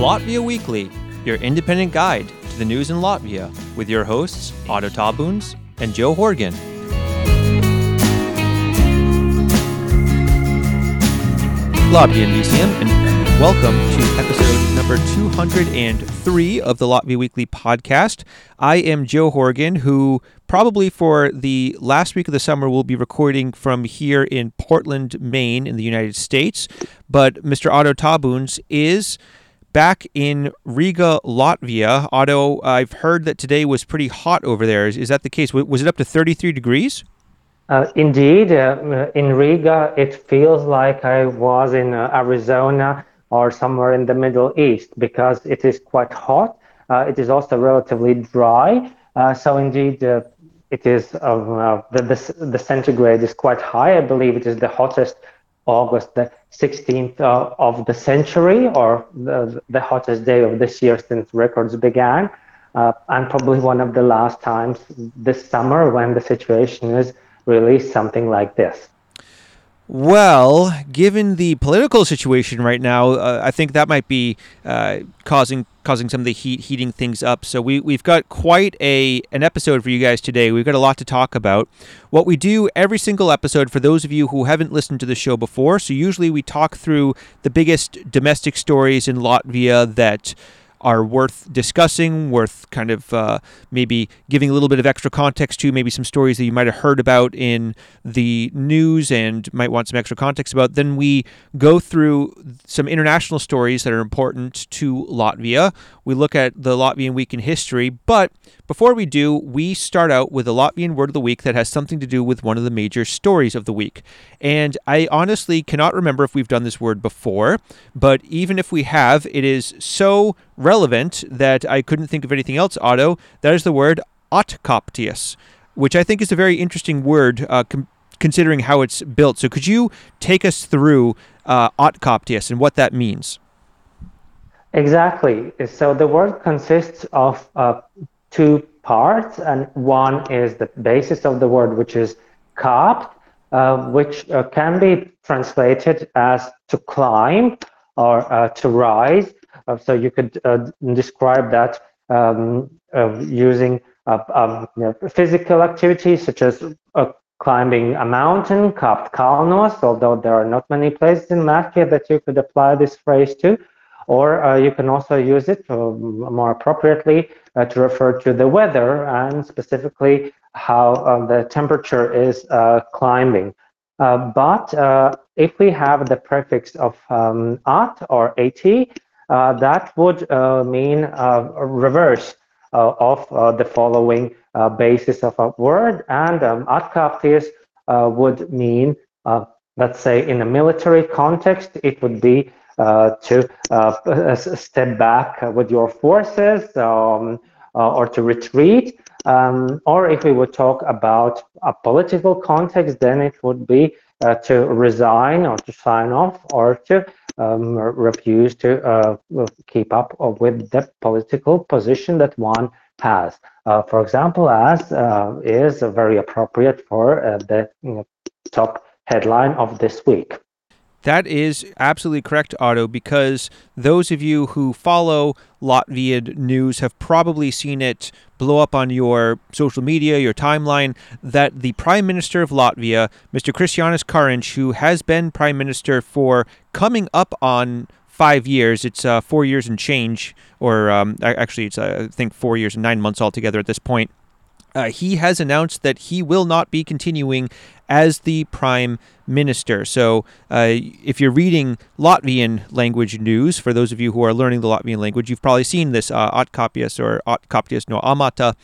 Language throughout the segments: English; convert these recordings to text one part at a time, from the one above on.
Latvia Weekly, your independent guide to the news in Latvia, with your hosts Otto Tabuns and Joe Horgan. Latvian Museum, and welcome to episode number 203 of the Latvia Weekly podcast. I am Joe Horgan, who probably for the last week of the summer will be recording from here in Portland, Maine, in the United States. But Mr. Otto Tabuns is back in Riga, Latvia. Otto, I've heard that today was pretty hot over there. Is, is that the case? Was it up to 33 degrees? Uh, indeed, uh, in Riga, it feels like I was in uh, Arizona or somewhere in the Middle East because it is quite hot. Uh, it is also relatively dry. Uh, so, indeed, uh, it is the, the, the, centigrade is quite high. I believe it is the hottest August the 16th uh, of the century or the, the hottest day of this year since records began. Uh, and probably one of the last times this summer when the situation is really something like this? Well, given the political situation right now, uh, I think that might be uh, causing causing some of the heat, heating things up. So we we've got quite a an episode for you guys today. We've got a lot to talk about. What we do every single episode for those of you who haven't listened to the show before. So usually we talk through the biggest domestic stories in Latvia that are worth discussing, worth kind of uh, maybe giving a little bit of extra context to, maybe some stories that you might have heard about in the news and might want some extra context about. Then we go through some international stories that are important to Latvia. We look at the Latvian week in history, but before we do, we start out with a Latvian word of the week that has something to do with one of the major stories of the week. And I honestly cannot remember if we've done this word before, but even if we have, it is so relevant that I couldn't think of anything else, Otto. That is the word atkāpties, which I think is a very interesting word uh, com- considering how it's built. So could you take us through uh, atkāpties and what that means? Exactly. So the word consists of uh, two parts, and one is the basis of the word, which is kāpt, uh, which uh, can be translated as to climb or uh, to rise. Uh, so you could uh, describe that um, using um, you know, physical activities such as climbing a mountain, kāpt kalnos, although there are not many places in Latvia that you could apply this phrase to. Or uh, you can also use it uh, more appropriately uh, to refer to the weather and specifically how uh, the temperature is uh, climbing. Uh, but if we have the prefix of um, at or at, that would mean a reverse of the following basis of a word. And um, atkāpties would mean, let's say, in a military context, it would be uh, to uh, step back with your forces um, uh, or to retreat. Um, or if we would talk about a political context, then it would be to resign or to sign off or to um, refuse to uh, keep up with the political position that one has. Uh, for example, as uh, is very appropriate for the you know, top headline of this week. That is absolutely correct, Otto, because those of you who follow Latvian news have probably seen it blow up on your social media, your timeline, that the Prime Minister of Latvia, Mr. Krišjānis Kariņš, who has been Prime Minister for coming up on five years, it's uh, four years and change, or um, actually, it's uh, I think four years and nine months altogether at this point. Uh, he has announced that he will not be continuing as the prime minister. So, uh, if you're reading Latvian language news, for those of you who are learning the Latvian language, you've probably seen this uh, Atkāpties or Atkāpties no Amata.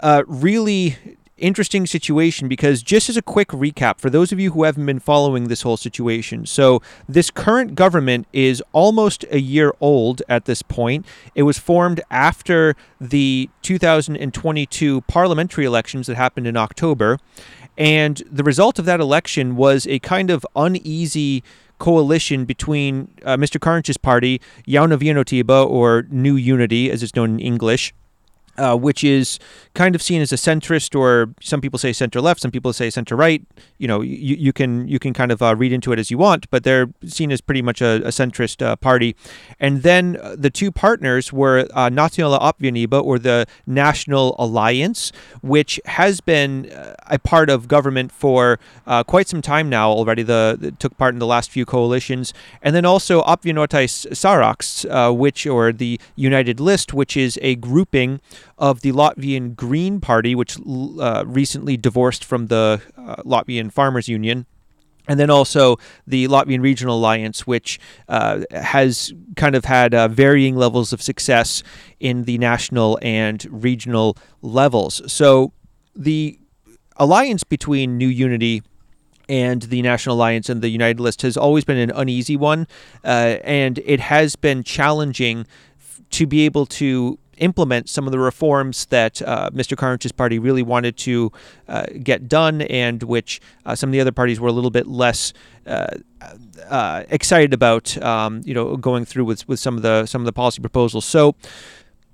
Uh, really interesting situation because just as a quick recap for those of you who haven't been following this whole situation so this current government is almost a year old at this point it was formed after the 2022 parliamentary elections that happened in october and the result of that election was a kind of uneasy coalition between uh, Mr. Kariņš's party, Jaunā Vienotība, or New Unity, as it's known in English, uh, which is kind of seen as a centrist, or some people say center left, some people say center right. You know, you, you can you can kind of uh, read into it as you want, but they're seen as pretty much a, a centrist uh, party. And then uh, the two partners were uh, Nacionālā apvienība, or the National Alliance, which has been uh, a part of government for quite some time now already. The, the, took part in the last few coalitions, and then also Apvienotais Saraksts, which or the United List, which is a grouping of the Latvian Green Party, which uh, recently divorced from the uh, Latvian Farmers Union. And then also the Latvian Regional Alliance, which uh, has kind of had uh, varying levels of success in the national and regional levels. So the alliance between New Unity and the National Alliance and the United List has always been an uneasy one, uh, and it has been challenging to be able to implement some of the reforms that uh, Mr. Kariņš's party really wanted to uh, get done, and which uh, some of the other parties were a little bit less uh, uh, excited about. Um, you know, going through with with some of the some of the policy proposals. So.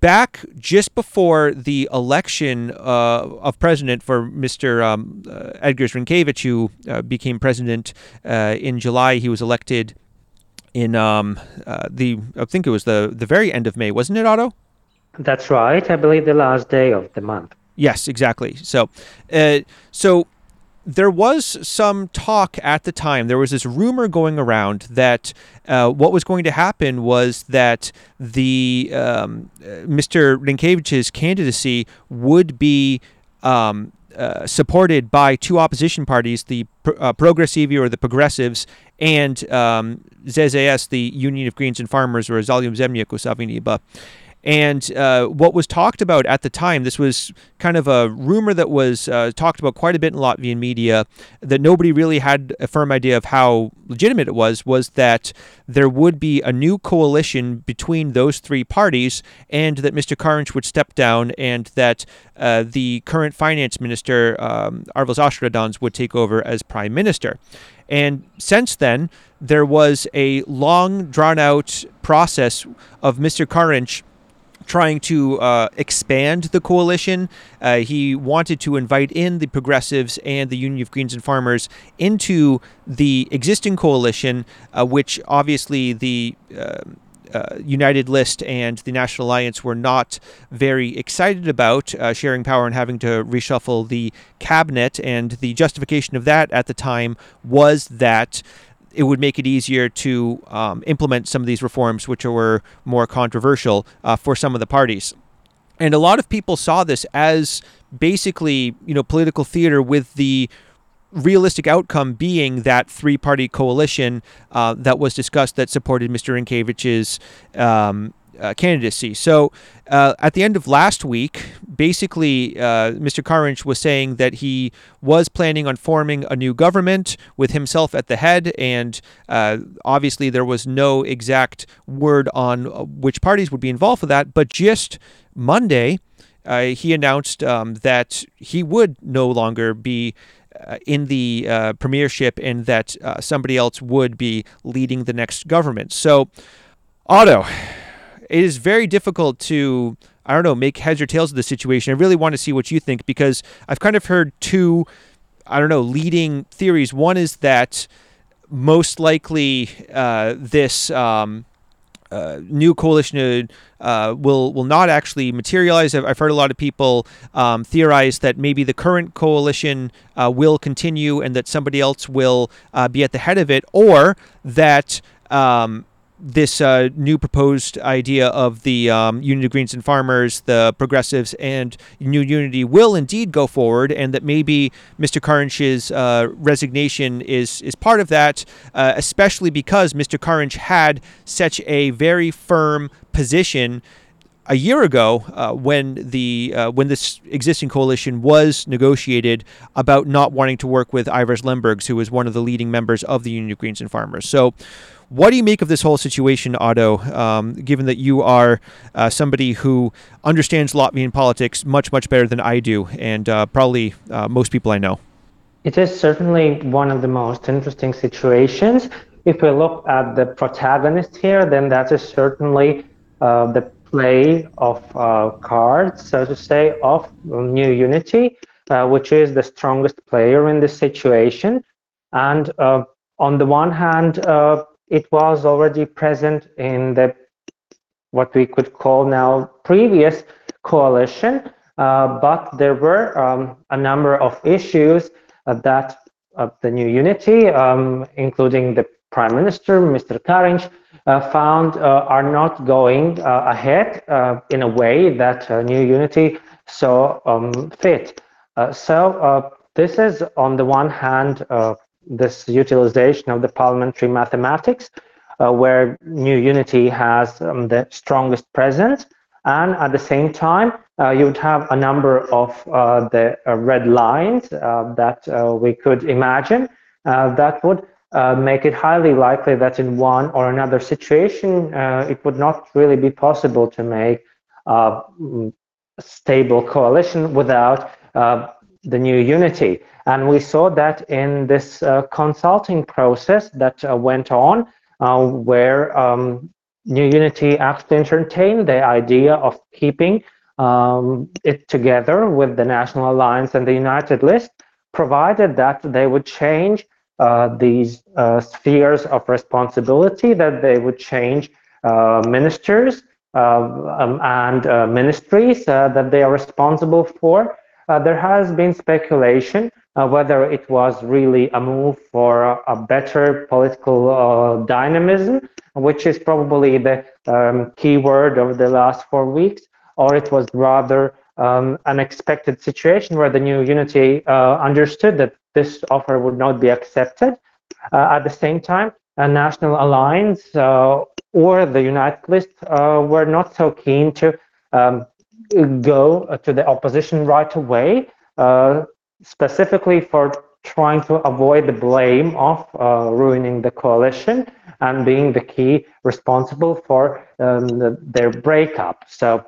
Back just before the election uh, of president for Mr. Um, Edgars Rinkēvičs, who became president in July, he was elected in um, the I think it was the the very end of May, wasn't it, Otto? That's right. I believe the last day of the month. Yes, exactly. So, uh, so there was some talk at the time. There was this rumor going around that uh, what was going to happen was that the um, Mr. Rinkēvičs's candidacy would be um, uh, supported by two opposition parties, the uh, Progresīvie or the Progressives, and um, ZZS, the Union of Greens and Farmers, or Zemnieku Savienība. And uh, what was talked about at the time, this was kind of a rumor that was uh, talked about quite a bit in Latvian media that nobody really had a firm idea of how legitimate it was, was that there would be a new coalition between those three parties and that Mr. Kariņš would step down and that uh, the current finance minister, um, Arvils Ašeradens, would take over as prime minister. And since then, there was a long, drawn out process of Mr. Kariņš trying to uh, expand the coalition. Uh, he wanted to invite in the progressives and the Union of Greens and Farmers into the existing coalition, uh, which obviously the uh, uh, United List and the National Alliance were not very excited about uh, sharing power and having to reshuffle the cabinet. And the justification of that at the time was that it would make it easier to um, implement some of these reforms, which were more controversial uh, for some of the parties. And a lot of people saw this as basically, you know, political theater with the realistic outcome being that three party coalition uh, that was discussed that supported Mr. Rinkēvičs's um, uh, candidacy. So uh, at the end of last week, basically, uh, Mr. Kariņš was saying that he was planning on forming a new government with himself at the head, and uh, obviously there was no exact word on which parties would be involved with that. But just Monday, uh, he announced um, that he would no longer be uh, in the uh, premiership and that uh, somebody else would be leading the next government. So, Otto, it is very difficult to I don't know make heads or tails of the situation. I really want to see what you think because I've kind of heard two I don't know leading theories. One is that most likely uh, this um, uh, new coalition uh, will will not actually materialize. I've, I've heard a lot of people um, theorize that maybe the current coalition uh, will continue and that somebody else will uh, be at the head of it, or that um, this uh, new proposed idea of the um, Union of Greens and Farmers, the Progressives, and New Unity will indeed go forward, and that maybe Mr. Kariņš's uh, resignation is is part of that, uh, especially because Mr. Karinch had such a very firm position a year ago uh, when the uh, when this existing coalition was negotiated about not wanting to work with Aivars Lembergs, who was one of the leading members of the Union of Greens and Farmers. So what do you make of this whole situation, Otto, um, given that you are uh, somebody who understands Latvian politics much, much better than I do, and uh, probably uh, most people I know? It is certainly one of the most interesting situations. If we look at the protagonist here, then that is certainly uh, the play of uh, cards, so to say, of New Unity, uh, which is the strongest player in this situation. And on the one hand, uh, it was already present in the what we could call now previous coalition, uh, but there were um, a number of issues that the New Unity, um, including the Prime Minister, Mr. Kariņš, uh, found uh, are not going uh, ahead in a way that New Unity saw um, fit. so this is on the one hand this utilization of the parliamentary mathematics where New Unity has um, the strongest presence. And at the same time uh, you would have a number of uh, the uh, red lines that we could imagine that would uh, make it highly likely that in one or another situation, uh, it would not really be possible to make a stable coalition without uh, the new unity. And we saw that in this uh, consulting process that uh, went on, where um, New Unity actually entertained the idea of keeping um, it together with the National Alliance and the United List, provided that they would change uh, these uh, spheres of responsibility that they would change uh, ministers um, and ministries that they are responsible for. There has been speculation whether it was really a move for a better political dynamism, which is probably the um, key word of the last four weeks, or it was rather um, an expected situation where the new unity uh, understood that this offer would not be accepted. Uh, at the same time, a national alliance uh, or the United List uh, were not so keen to um, go to the opposition right away, uh, specifically for trying to avoid the blame of uh, ruining the coalition and being the key responsible for um, the, their breakup. So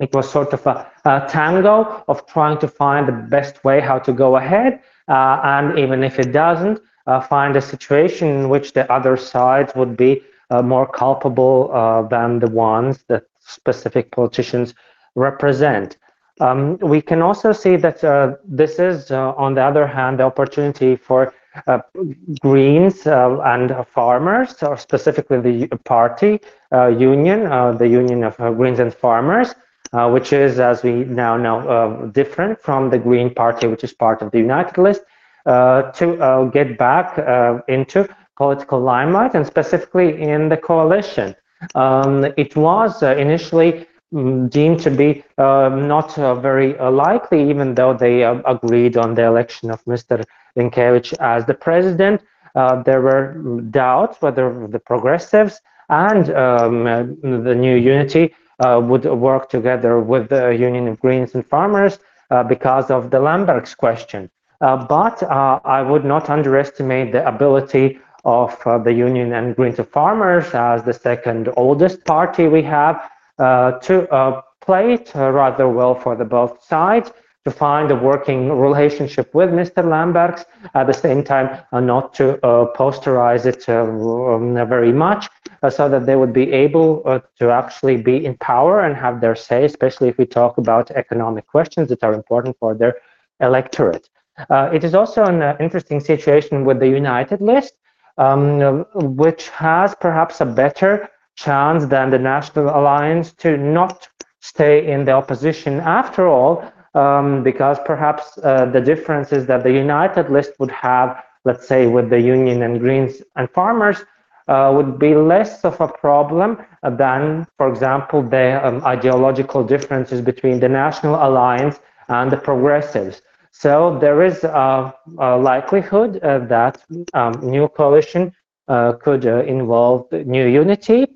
it was sort of a, a, tango of trying to find the best way how to go ahead. Uh, and even if it doesn't, uh, find a situation in which the other sides would be uh, more culpable uh, than the ones that specific politicians represent. Um, we can also see that uh, this is, uh, on the other hand, the opportunity for Greens and farmers, or specifically the party union, the Union of Greens and Farmers, uh, which is, as we now know, uh, different from the Green Party, which is part of the United List, uh, to uh, get back uh, into political limelight and specifically in the coalition. Um, it was initially Mm, deemed to be um, not uh, very uh, likely, even though they um, agreed on the election of Mr. Rinkevich as the president. Uh, there were doubts whether the progressives and um, the new unity uh, would work together with the Union of Greens and Farmers uh, because of the Lembergs question. Uh, but I would not underestimate the ability of the Union and Greens and Farmers as the second oldest party we have to play it rather well for the both sides to find a working relationship with Mr. Lembergs, at the same time uh, not to uh, posterize it uh, um, very much, uh, so that they would be able uh, to actually be in power and have their say, especially if we talk about economic questions that are important for their electorate. Uh, it is also an interesting situation with the United List, um, which has perhaps a better chance than the National Alliance to not stay in the opposition after all, um, because perhaps uh, the difference is that the United List would have, let's say, with the Union and Greens and Farmers, uh, would be less of a problem than, for example, the um, ideological differences between the National Alliance and the Progressives. So there is a, a likelihood uh, that um, new coalition uh, could uh, involve new unity,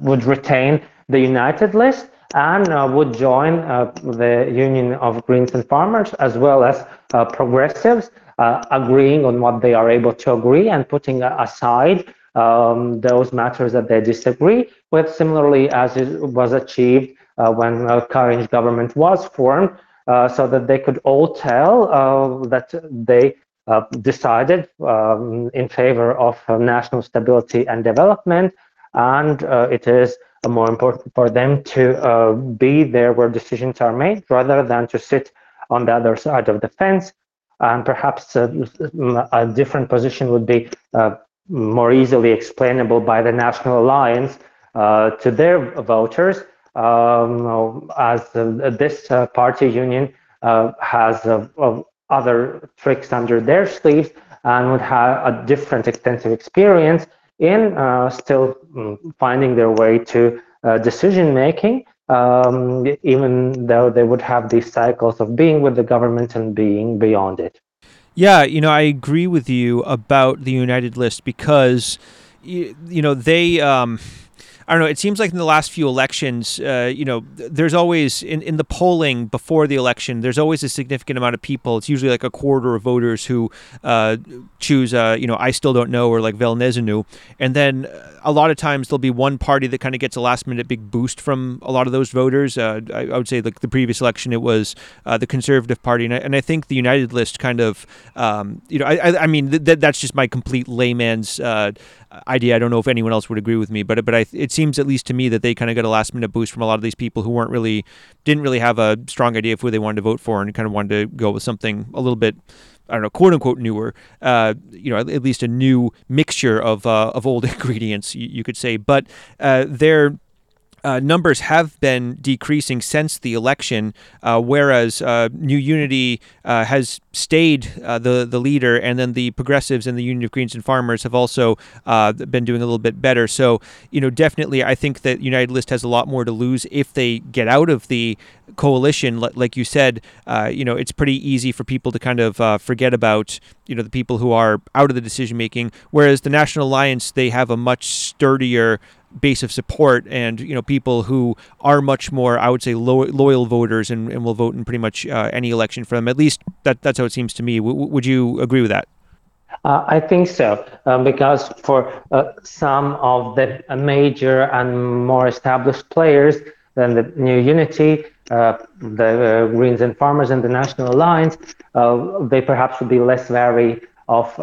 would retain the United List, and uh, would join uh, the Union of Greens and Farmers as well as uh, progressives, uh, agreeing on what they are able to agree and putting aside um, those matters that they disagree with, similarly as it was achieved uh, when uh, Kariņš government was formed, uh, so that they could all tell that they decided um, in favor of national stability and development, and it is more important for them to be there where decisions are made rather than to sit on the other side of the fence. And perhaps a different position would be more easily explainable by the National Alliance uh, to their voters, um, as uh, this uh, party union has other tricks under their sleeves and would have a different extensive experience in still mm, finding their way to decision making. Um, even though they would have these cycles of being with the government and being beyond it. Yeah, you know, I agree with you about the United List because, you, you know, they. Um, I don't know. It seems like in the last few elections, uh, you know, there's always in, in the polling before the election, there's always a significant amount of people. It's usually like a quarter of voters who uh, choose, uh, you know, I still don't know or like Velle Nezinnu, and then a lot of times there'll be one party that kind of gets a last minute big boost from a lot of those voters. Uh, I, I, would say like the previous election, it was uh, the Conservative Party, and I, and I, think the United List kind of, um, you know, I, I mean th- th- that's just my complete layman's uh, idea. I don't know if anyone else would agree with me, but but I, it seems at least to me that they kind of got a last minute boost from a lot of these people who weren't really didn't really have a strong idea of who they wanted to vote for and kind of wanted to go with something a little bit. I don't know, quote unquote newer, uh, you know, at, at, least a new mixture of uh, of old ingredients, you, you could say. But uh, they're uh, numbers have been decreasing since the election, uh, whereas uh, New Unity uh, has stayed uh, the the leader, and then the Progressives and the Union of Greens and Farmers have also uh, been doing a little bit better. So, you know, definitely, I think that United List has a lot more to lose if they get out of the coalition. Like you said, you know, it's pretty easy for people to kind of forget about you know the people who are out of the decision making, whereas the National Alliance they have a much sturdier base of support and you know people who are much more I would say lo- loyal voters and, and will vote in pretty much uh, any election for them at least that that's how it seems to me w- would you agree with that uh, I think so um, because for uh, some of the major and more established players than the New Unity uh, the uh, Greens and Farmers and the National Alliance uh, they perhaps would be less wary of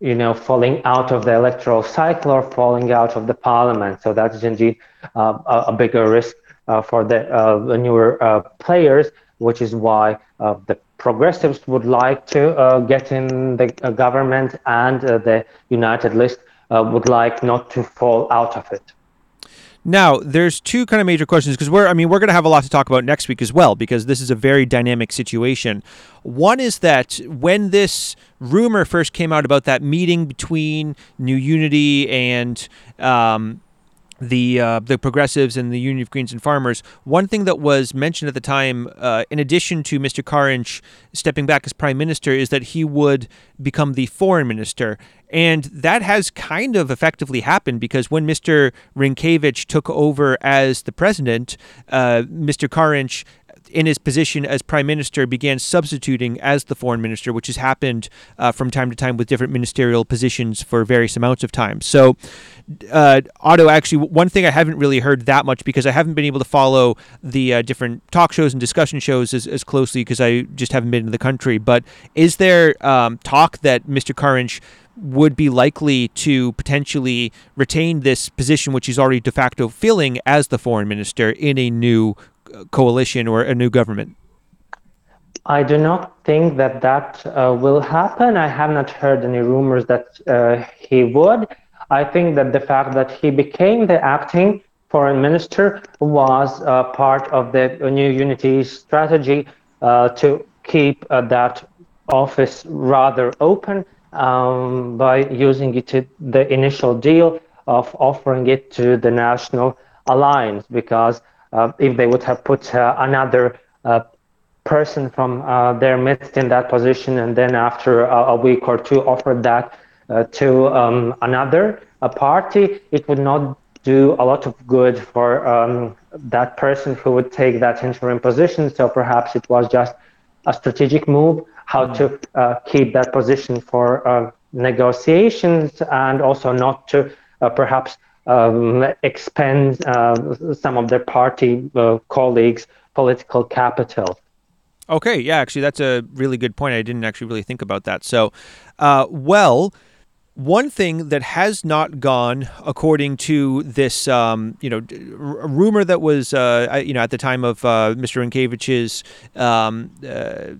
you know, falling out of the electoral cycle or falling out of the parliament. So that is indeed uh, a, bigger risk uh, for the, uh, newer uh, players, which is why uh, the progressives would like to uh, get in the government and the United List would like not to fall out of it. Now, there's two kind of major questions because we're, I mean, we're going to have a lot to talk about next week as well because this is a very dynamic situation. One is that when this rumor first came out about that meeting between New Unity and um, the uh, the progressives and the Union of Greens and Farmers. One thing that was mentioned at the time, uh, in addition to Mr. Kariņš stepping back as prime minister, is that he would become the foreign minister. And that has kind of effectively happened because when Mr. Rinkevich took over as the president, uh, Mr. Kariņš in his position as prime minister, began substituting as the foreign minister, which has happened uh, from time to time with different ministerial positions for various amounts of time. So, uh, Otto, actually, one thing I haven't really heard that much because I haven't been able to follow the uh, different talk shows and discussion shows as, as closely because I just haven't been in the country. But is there um, talk that Mr. Kariņš would be likely to potentially retain this position, which he's already de facto filling as the foreign minister in a new coalition or a new government? I do not think that that uh, will happen. I have not heard any rumors that uh, he would. I think that the fact that he became the acting foreign minister was uh, part of the new unity strategy uh, to keep uh, that office rather open um, by using it to the initial deal of offering it to the national alliance because if they would have put uh, another uh, person from their midst in that position and then after a, a week or two offered that to um, another party, it would not do a lot of good for um, that person who would take that interim position. So perhaps it was just a strategic move how to uh, keep that position for uh, negotiations and also not to uh, perhaps um, expend uh, some of their party uh, colleagues' political capital. Okay, yeah, actually, that's a really good point. I didn't actually really think about that. So, uh, well, One thing that has not gone according to this, um, you know, r- rumor that was, uh, you know, at the time of uh, Mr. Rinkevich's um, uh,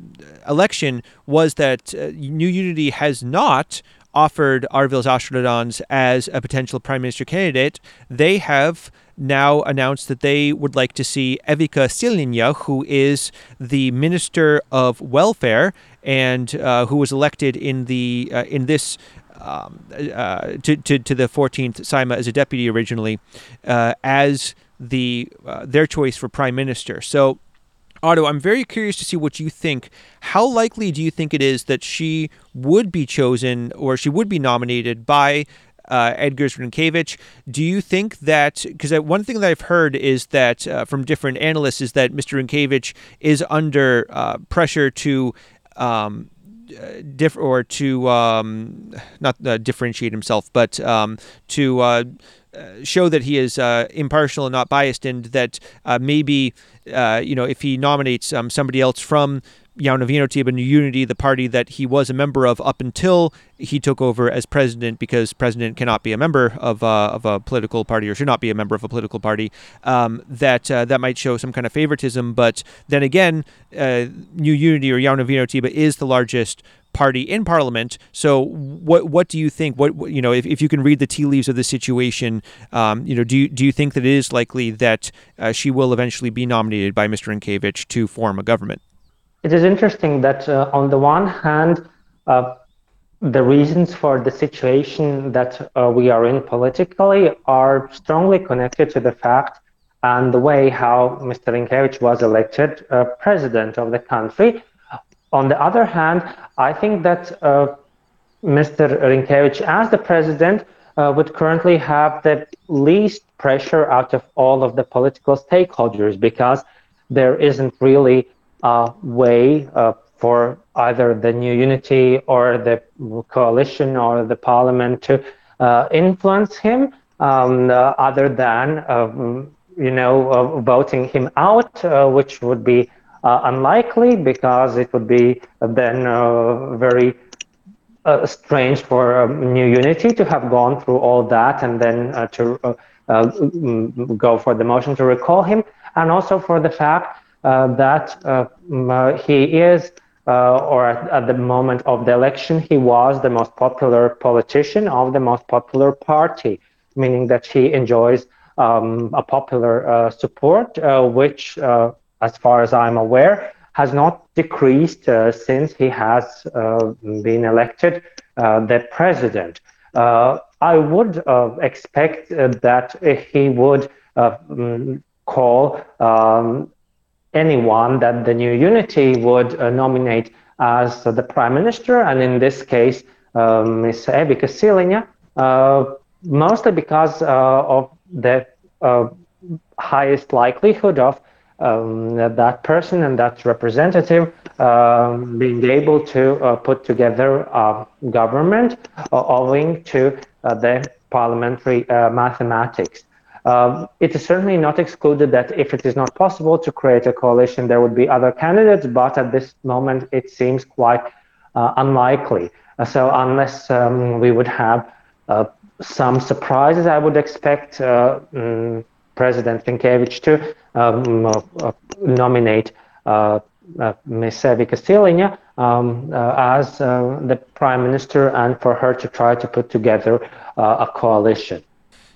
election was that uh, New Unity has not offered Arvils Ašeradens as a potential prime minister candidate. They have now announced that they would like to see Evika Siliņa, who is the Minister of Welfare and uh, who was elected in the uh, in this um, uh, to, to, to the 14th Saeima as a deputy originally, uh, as the uh, their choice for prime minister. So, Otto, I'm very curious to see what you think. How likely do you think it is that she would be chosen or she would be nominated by uh, Edgars Rinkēvičs. Do you think that because one thing that I've heard is that uh, from different analysts is that Mr. Rinkēvičs is under uh, pressure to um, or to um, not uh, differentiate himself, but um, to uh, show that he is uh, impartial and not biased, and that uh, maybe uh, you know if he nominates um, somebody else from Jaunā Vienotība New Unity, the party that he was a member of up until he took over as president, because president cannot be a member of, uh, of a political party or should not be a member of a political party, um, that uh, that might show some kind of favoritism. But then again, uh, New Unity or Jaunā Vienotība is the largest party in parliament. So what what do you think? What you know, if, if you can read the tea leaves of the situation, um, you know, do you, do you think that it is likely that uh, she will eventually be nominated by Mr. Rinkēvičs to form a government? It is interesting that uh, on the one hand, uh, the reasons for the situation that uh, we are in politically are strongly connected to the fact and the way how Mr. Rinkēvičs was elected uh, president of the country. On the other hand, I think that uh, Mr. Rinkēvičs, as the president, uh, would currently have the least pressure out of all of the political stakeholders because there isn't really uh, way uh, for either the new unity or the coalition or the parliament to uh, influence him um, other than um, you know voting him out, which would be unlikely because it would be then very uh, strange for um, New Unity to have gone through all that and then uh, to uh, go for the motion to recall him, and also for the fact uh, that uh, uh, he is, or at, at, the moment of the election, he was the most popular politician of the most popular party, meaning that he enjoys um, a popular support, which, as far as I'm aware, has not decreased uh, since he has uh, been elected uh, the president. I would expect that he would call um, anyone that the new unity would uh, nominate as uh, the prime minister, and in this case, Ms. Evika Siliņa, uh, mostly because uh, of the uh, highest likelihood of um, that person and that representative um, being able to uh, put together a government owing to the parliamentary mathematics. Um, it is certainly not excluded that if it is not possible to create a coalition, there would be other candidates, but at this moment it seems quite uh, unlikely. Uh, so unless um, we would have uh, some surprises, I would expect um, President Rinkēvičs to um, uh, nominate uh, Ms. Evika Siliņa um, as the prime minister and for her to try to put together a coalition.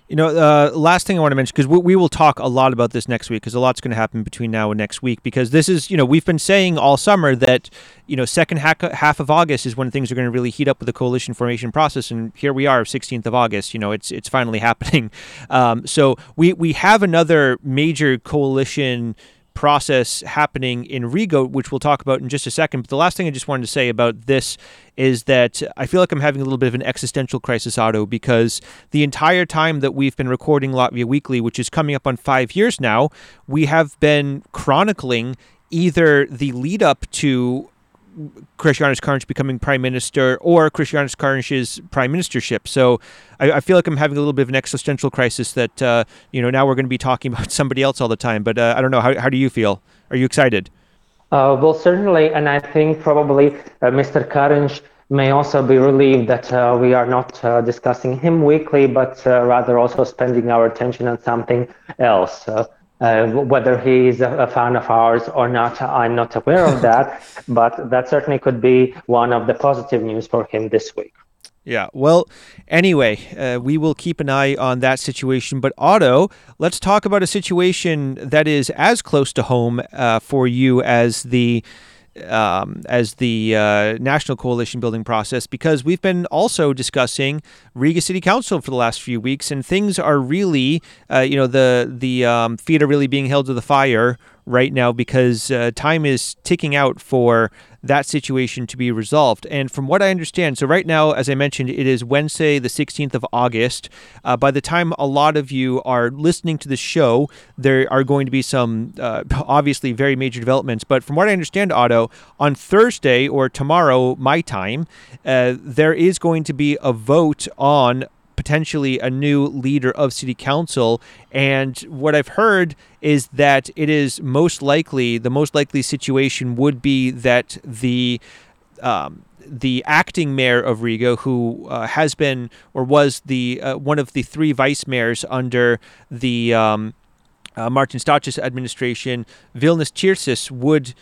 You know, uh, last thing I want to mention because we, we, will talk a lot about this next week because a lot's going to happen between now and next week because this is you know we've been saying all summer that you know second half, half of August is when things are going to really heat up with the coalition formation process and here we are 16th of August you know it's it's finally happening. Um, so we we have another major coalition process happening in Riga, which we'll talk about in just a second. But the last thing I just wanted to say about this is that I feel like I'm having a little bit of an existential crisis, Otto, because the entire time that we've been recording Latvia Weekly, which is coming up on five years now, we have been chronicling either the lead up to Krišjānis Kariņš becoming prime minister or Krišjānis Kariņš's prime ministership. So I, I, feel like I'm having a little bit of an existential crisis that, uh, you know, now we're going to be talking about somebody else all the time. But uh, I don't know. How, how do you feel? Are you excited? Uh, well, certainly. And I think probably uh, Mr. Kariņš may also be relieved that uh, we are not uh, discussing him weekly, but rather also spending our attention on something else. Uh, whether he is a, a, fan of ours or not, I'm not aware of that, but that certainly could be one of the positive news for him this week. Yeah. Well, anyway, uh, we will keep an eye on that situation. But Otto, let's talk about a situation that is as close to home uh, for you as the um, as the uh, national coalition building process because we've been also discussing Riga City Council for the last few weeks, and things are really, uh, you know, the the um, feet are really being held to the fire right now because uh, time is ticking out for that situation to be resolved. And from what I understand, so right now, as I mentioned, it is Wednesday, the 16th of August. Uh, by the time a lot of you are listening to the show, there are going to be some uh, obviously very major developments. But from what I understand, Otto, on Thursday or tomorrow, my time, uh, there is going to be a vote on potentially a new leader of city council. And what I've heard is that it is most likely, the most likely situation would be that the um, the acting mayor of Riga, who uh, has been or was the uh, one of the three vice mayors under the um, uh, Martin Staķis administration, Vilnis Ķirsis, would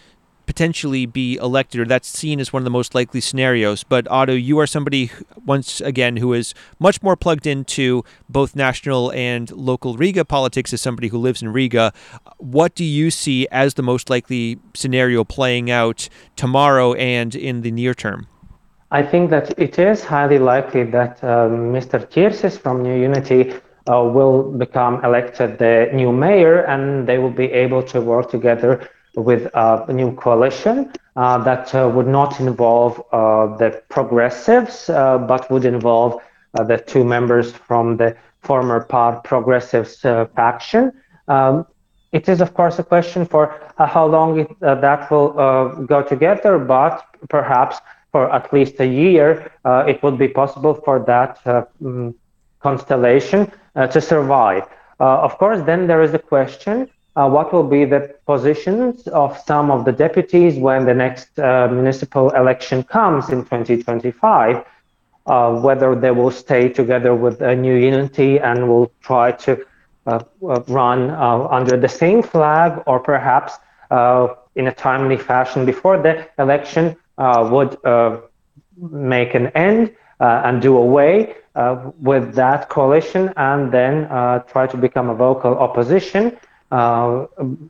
potentially be elected, or that's seen as one of the most likely scenarios. But Otto, you are somebody once again who is much more plugged into both national and local Riga politics as somebody who lives in Riga. What do you see as the most likely scenario playing out tomorrow and in the near term? I think that it is highly likely that uh, Mr. Ķirsis from New Unity uh, will become elected the new mayor and they will be able to work together with uh, a new coalition uh, that uh, would not involve the progressives, but would involve the two members from the former PAR progressives faction. Um, it is, of course, a question for how long it, that will go together, but perhaps for at least a year, uh, it would be possible for that uh, um, constellation uh, to survive. of course, then there is a question uh, what will be the positions of some of the deputies when the next uh, municipal election comes in 2025, uh, whether they will stay together with a new unity and will try to uh, uh, run uh, under the same flag or perhaps in a timely fashion before the election would make an end and do away with that coalition and then try to become a vocal opposition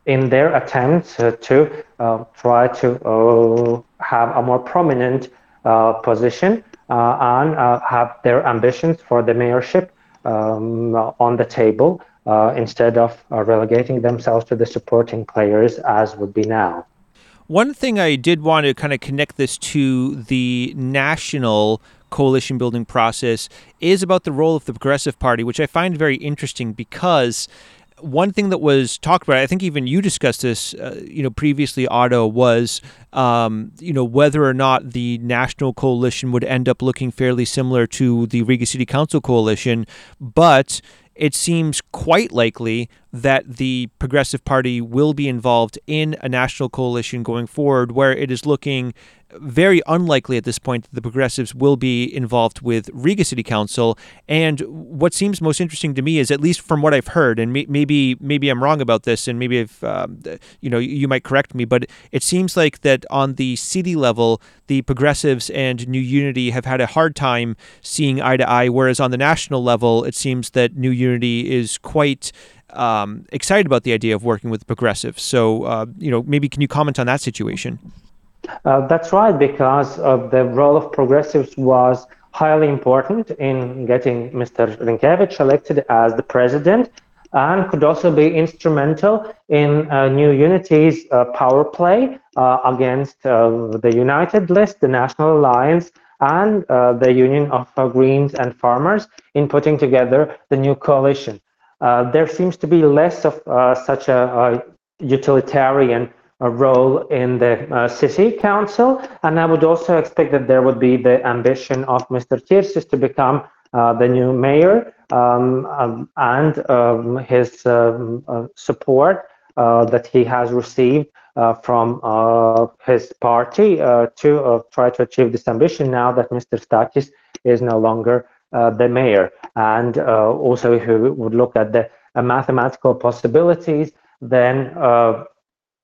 in their attempts to uh, try to have a more prominent position and have their ambitions for the mayorship um, on the table uh, instead of uh, relegating themselves to the supporting players as would be now. One thing I did want to kind of connect this to the national coalition building process is about the role of the Progressive Party, which I find very interesting because one thing that was talked about, I think even you discussed this, uh, you know, previously, Otto, was, um, you know, whether or not the national coalition would end up looking fairly similar to the Riga City Council coalition, but it seems quite likely that the Progressive Party will be involved in a national coalition going forward, where it is looking very unlikely at this point that the progressives will be involved with Riga City Council. And what seems most interesting to me is, at least from what I've heard, and maybe maybe I'm wrong about this, and maybe if um, you know you might correct me, but it seems like that on the city level, the progressives and New Unity have had a hard time seeing eye to eye, whereas on the national level, it seems that New Unity is quite um, excited about the idea of working with progressives. So, uh, you know, maybe can you comment on that situation? Uh, that's right, because uh, the role of progressives was highly important in getting Mr. Rinkevich elected as the president and could also be instrumental in uh, New Unity's uh, power play uh, against uh, the United List, the National Alliance, and the Union of Greens and Farmers in putting together the new coalition. there seems to be less of such a, a utilitarian a role in the uh, city council. And I would also expect that there would be the ambition of Mr. Ķirsis to become uh, the new mayor um, um, and um, his um, uh, support uh, that he has received uh, from uh, his party to try to achieve this ambition now that Mr. Staķis is no longer the mayor. And also, if we would look at the mathematical possibilities, then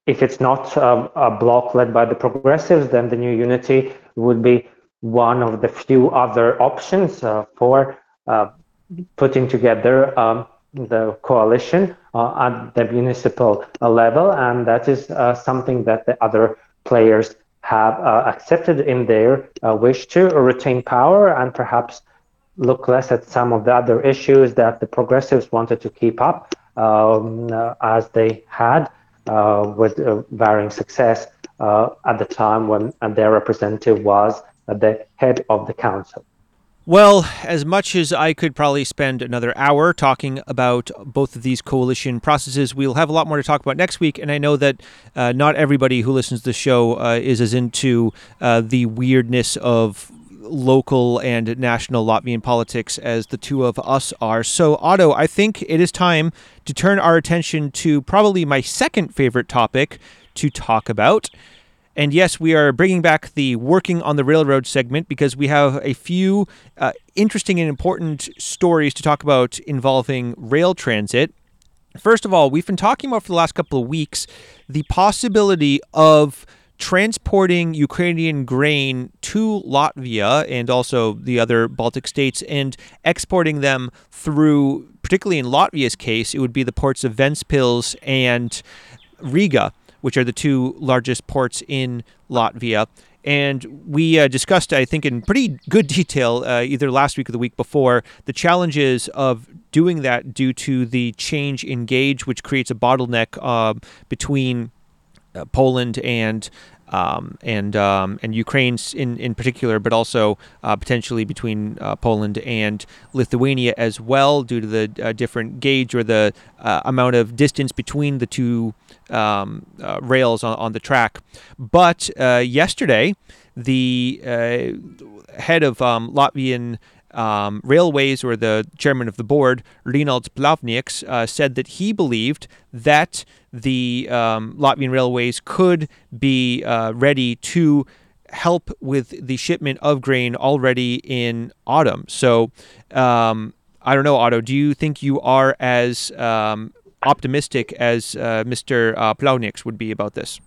if it's not a bloc led by the progressives, then the new unity would be one of the few other options for putting together um, the coalition uh, at the municipal uh, level, and that is uh, something that the other players have uh, accepted in their uh, wish to retain power and perhaps look less at some of the other issues that the progressives wanted to keep up um, uh, as they had with varying success at the time when their representative was the head of the council. Well, as much as I could probably spend another hour talking about both of these coalition processes, we'll have a lot more to talk about next week. And I know that uh, not everybody who listens to the show uh, is as into uh, the weirdness of local and national Latvian politics as the two of us are. So, Otto, I think it is time to turn our attention to probably my second favorite topic to talk about. And yes, we are bringing back the working on the railroad segment because we have a few uh, interesting and important stories to talk about involving rail transit. First of all, we've been talking about for the last couple of weeks the possibility of transporting Ukrainian grain to Latvia and also the other Baltic states and exporting them through, particularly in Latvia's case, it would be the ports of Ventspils and Riga which are the two largest ports in Latvia. And we uh, discussed, I think, in pretty good detail, uh, either last week or the week before, the challenges of doing that due to the change in gauge, which creates a bottleneck uh, between uh, Poland and um, and um, and Ukraine in in particular, but also uh, potentially between uh, Poland and Lithuania as well, due to the uh, different gauge or the uh, amount of distance between the two um, uh, rails on, on the track. But yesterday, the head of um, Latvian um, Railways, or the chairman of the board, Rinalds Plavnieks, uh, said that he believed that the um, Latvian Railways could be uh, ready to help with the shipment of grain already in autumn. So, um, I don't know, Otto, do you think you are as um, optimistic as uh, Mr. Uh, would be about this?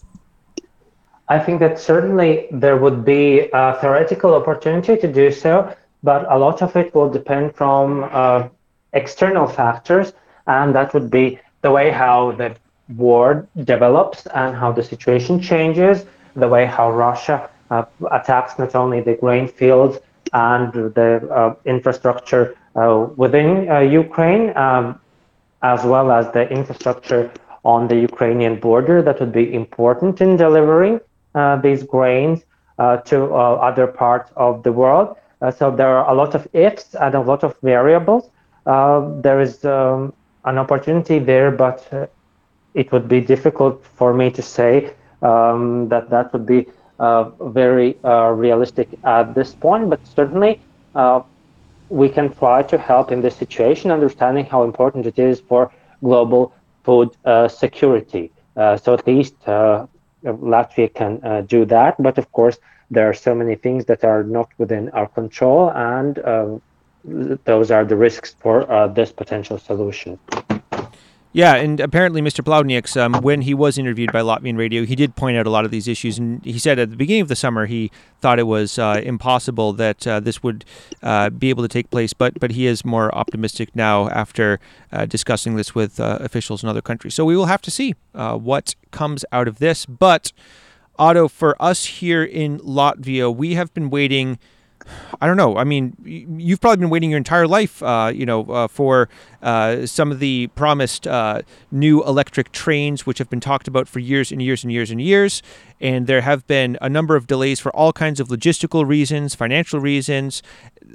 I think that certainly there would be a theoretical opportunity to do so but a lot of it will depend from uh, external factors, and that would be the way how the war develops and how the situation changes, the way how Russia uh, attacks not only the grain fields and the uh, infrastructure uh, within uh, Ukraine, um, as well as the infrastructure on the Ukrainian border that would be important in delivering uh, these grains to other parts of the world. Uh, so there are a lot of ifs and a lot of variables. Uh, there is um, an opportunity there, but uh, it would be difficult for me to say um, that that would be very realistic at this point. But certainly, we can try to help in this situation, understanding how important it is for global food uh, security. Uh, so at least uh, Latvia can do that. But of course, there are so many things that are not within our control, and uh, those are the risks for uh, this potential solution. Yeah, and apparently, Mr. Plavnieks, um, when he was interviewed by Latvian radio, he did point out a lot of these issues, and he said at the beginning of the summer he thought it was uh, impossible that uh, this would uh, be able to take place, but but he is more optimistic now after uh, discussing this with uh, officials in other countries. So we will have to see uh, what comes out of this, but. Otto, for us here in Latvia, we have been waiting. I don't know. I mean, you've probably been waiting your entire life, uh, you know, uh, for uh, some of the promised uh, new electric trains, which have been talked about for years and years and years and years. And there have been a number of delays for all kinds of logistical reasons, financial reasons.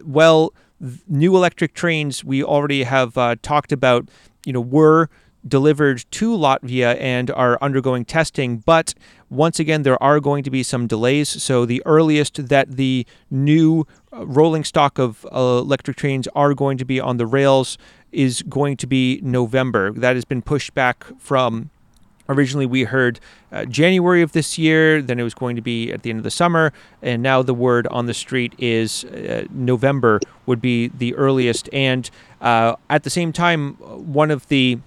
Well, new electric trains we already have uh, talked about, you know, were delivered to Latvia and are undergoing testing. But once again, there are going to be some delays. So the earliest that the new uh, rolling stock of uh, electric trains are going to be on the rails is going to be November. That has been pushed back from originally we heard uh, January of this year, then it was going to be at the end of the summer, and now the word on the street is uh, November would be the earliest. And uh, at the same time, one of the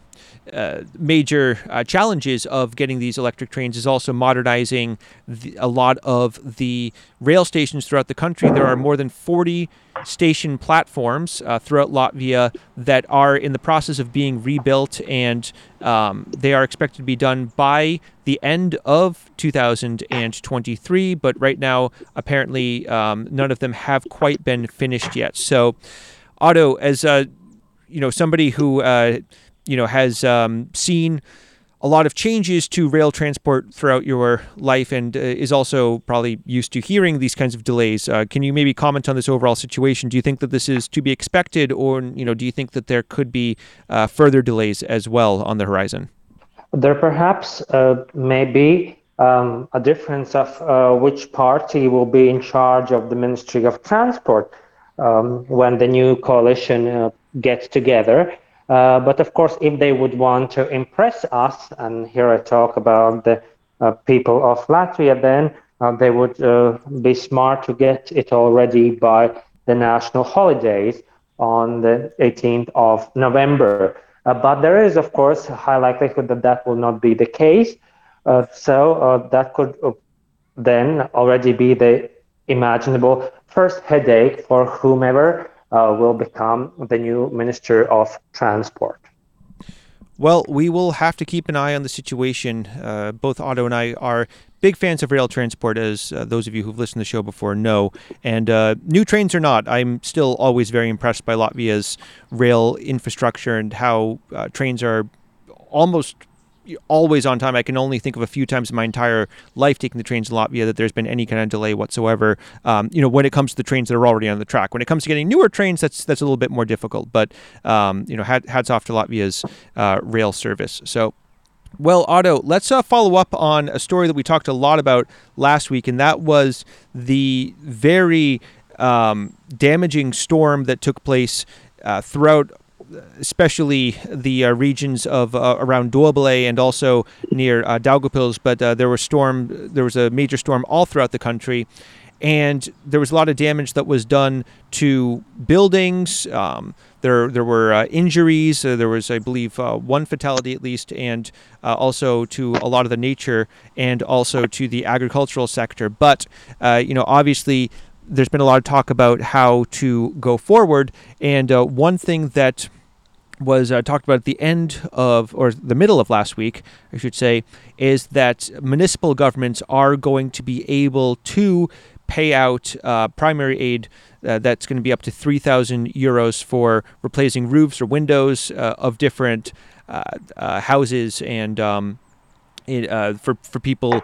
uh, major uh, challenges of getting these electric trains is also modernizing the, a lot of the rail stations throughout the country. There are more than 40 station platforms uh, throughout Latvia that are in the process of being rebuilt, and um, they are expected to be done by the end of 2023. But right now, apparently, um, none of them have quite been finished yet. So, Otto, as uh, you know, somebody who uh, you know has um, seen a lot of changes to rail transport throughout your life and uh, is also probably used to hearing these kinds of delays. Uh, can you maybe comment on this overall situation? Do you think that this is to be expected, or you know, do you think that there could be uh, further delays as well on the horizon? There perhaps uh, may be um, a difference of uh, which party will be in charge of the Ministry of Transport um, when the new coalition uh, gets together. Uh, but of course, if they would want to impress us, and here I talk about the uh, people of Latvia, then uh, they would uh, be smart to get it already by the national holidays on the 18th of November. Uh, but there is, of course, a high likelihood that that will not be the case. so that could then already be the imaginable first headache for whomever uh, will become the new Minister of Transport. Well, we will have to keep an eye on the situation. Uh, both Otto and I are big fans of rail transport, as uh, those of you who've listened to the show before know. And uh, new trains or not, I'm still always very impressed by Latvia's rail infrastructure and how uh, trains are almost always on time. I can only think of a few times in my entire life taking the trains in Latvia that there's been any kind of delay whatsoever. Um, you know, when it comes to the trains that are already on the track. When it comes to getting newer trains, that's that's a little bit more difficult. But um, you know, hats off to Latvia's uh, rail service. So. Well, Otto, let's uh, follow up on a story that we talked a lot about last week, and that was the very um, damaging storm that took place uh, throughout especially the uh, regions of uh, around Dobele and also near uh, Daugavpils. But uh, there was storm. There was a major storm all throughout the country, and there was a lot of damage that was done to buildings. Um, there, there were uh, injuries. Uh, there was, I believe, one fatality at least, and also to a lot of the nature and also to the agricultural sector. But you know, obviously, there's been a lot of talk about how to go forward, and uh, one thing that was uh, talked about at the end of, or the middle of last week, I should say, is that municipal governments are going to be able to pay out uh, primary aid uh, that's going to be up to 3,000 euros for replacing roofs or windows uh, of different uh, uh, houses and um, it, for, for people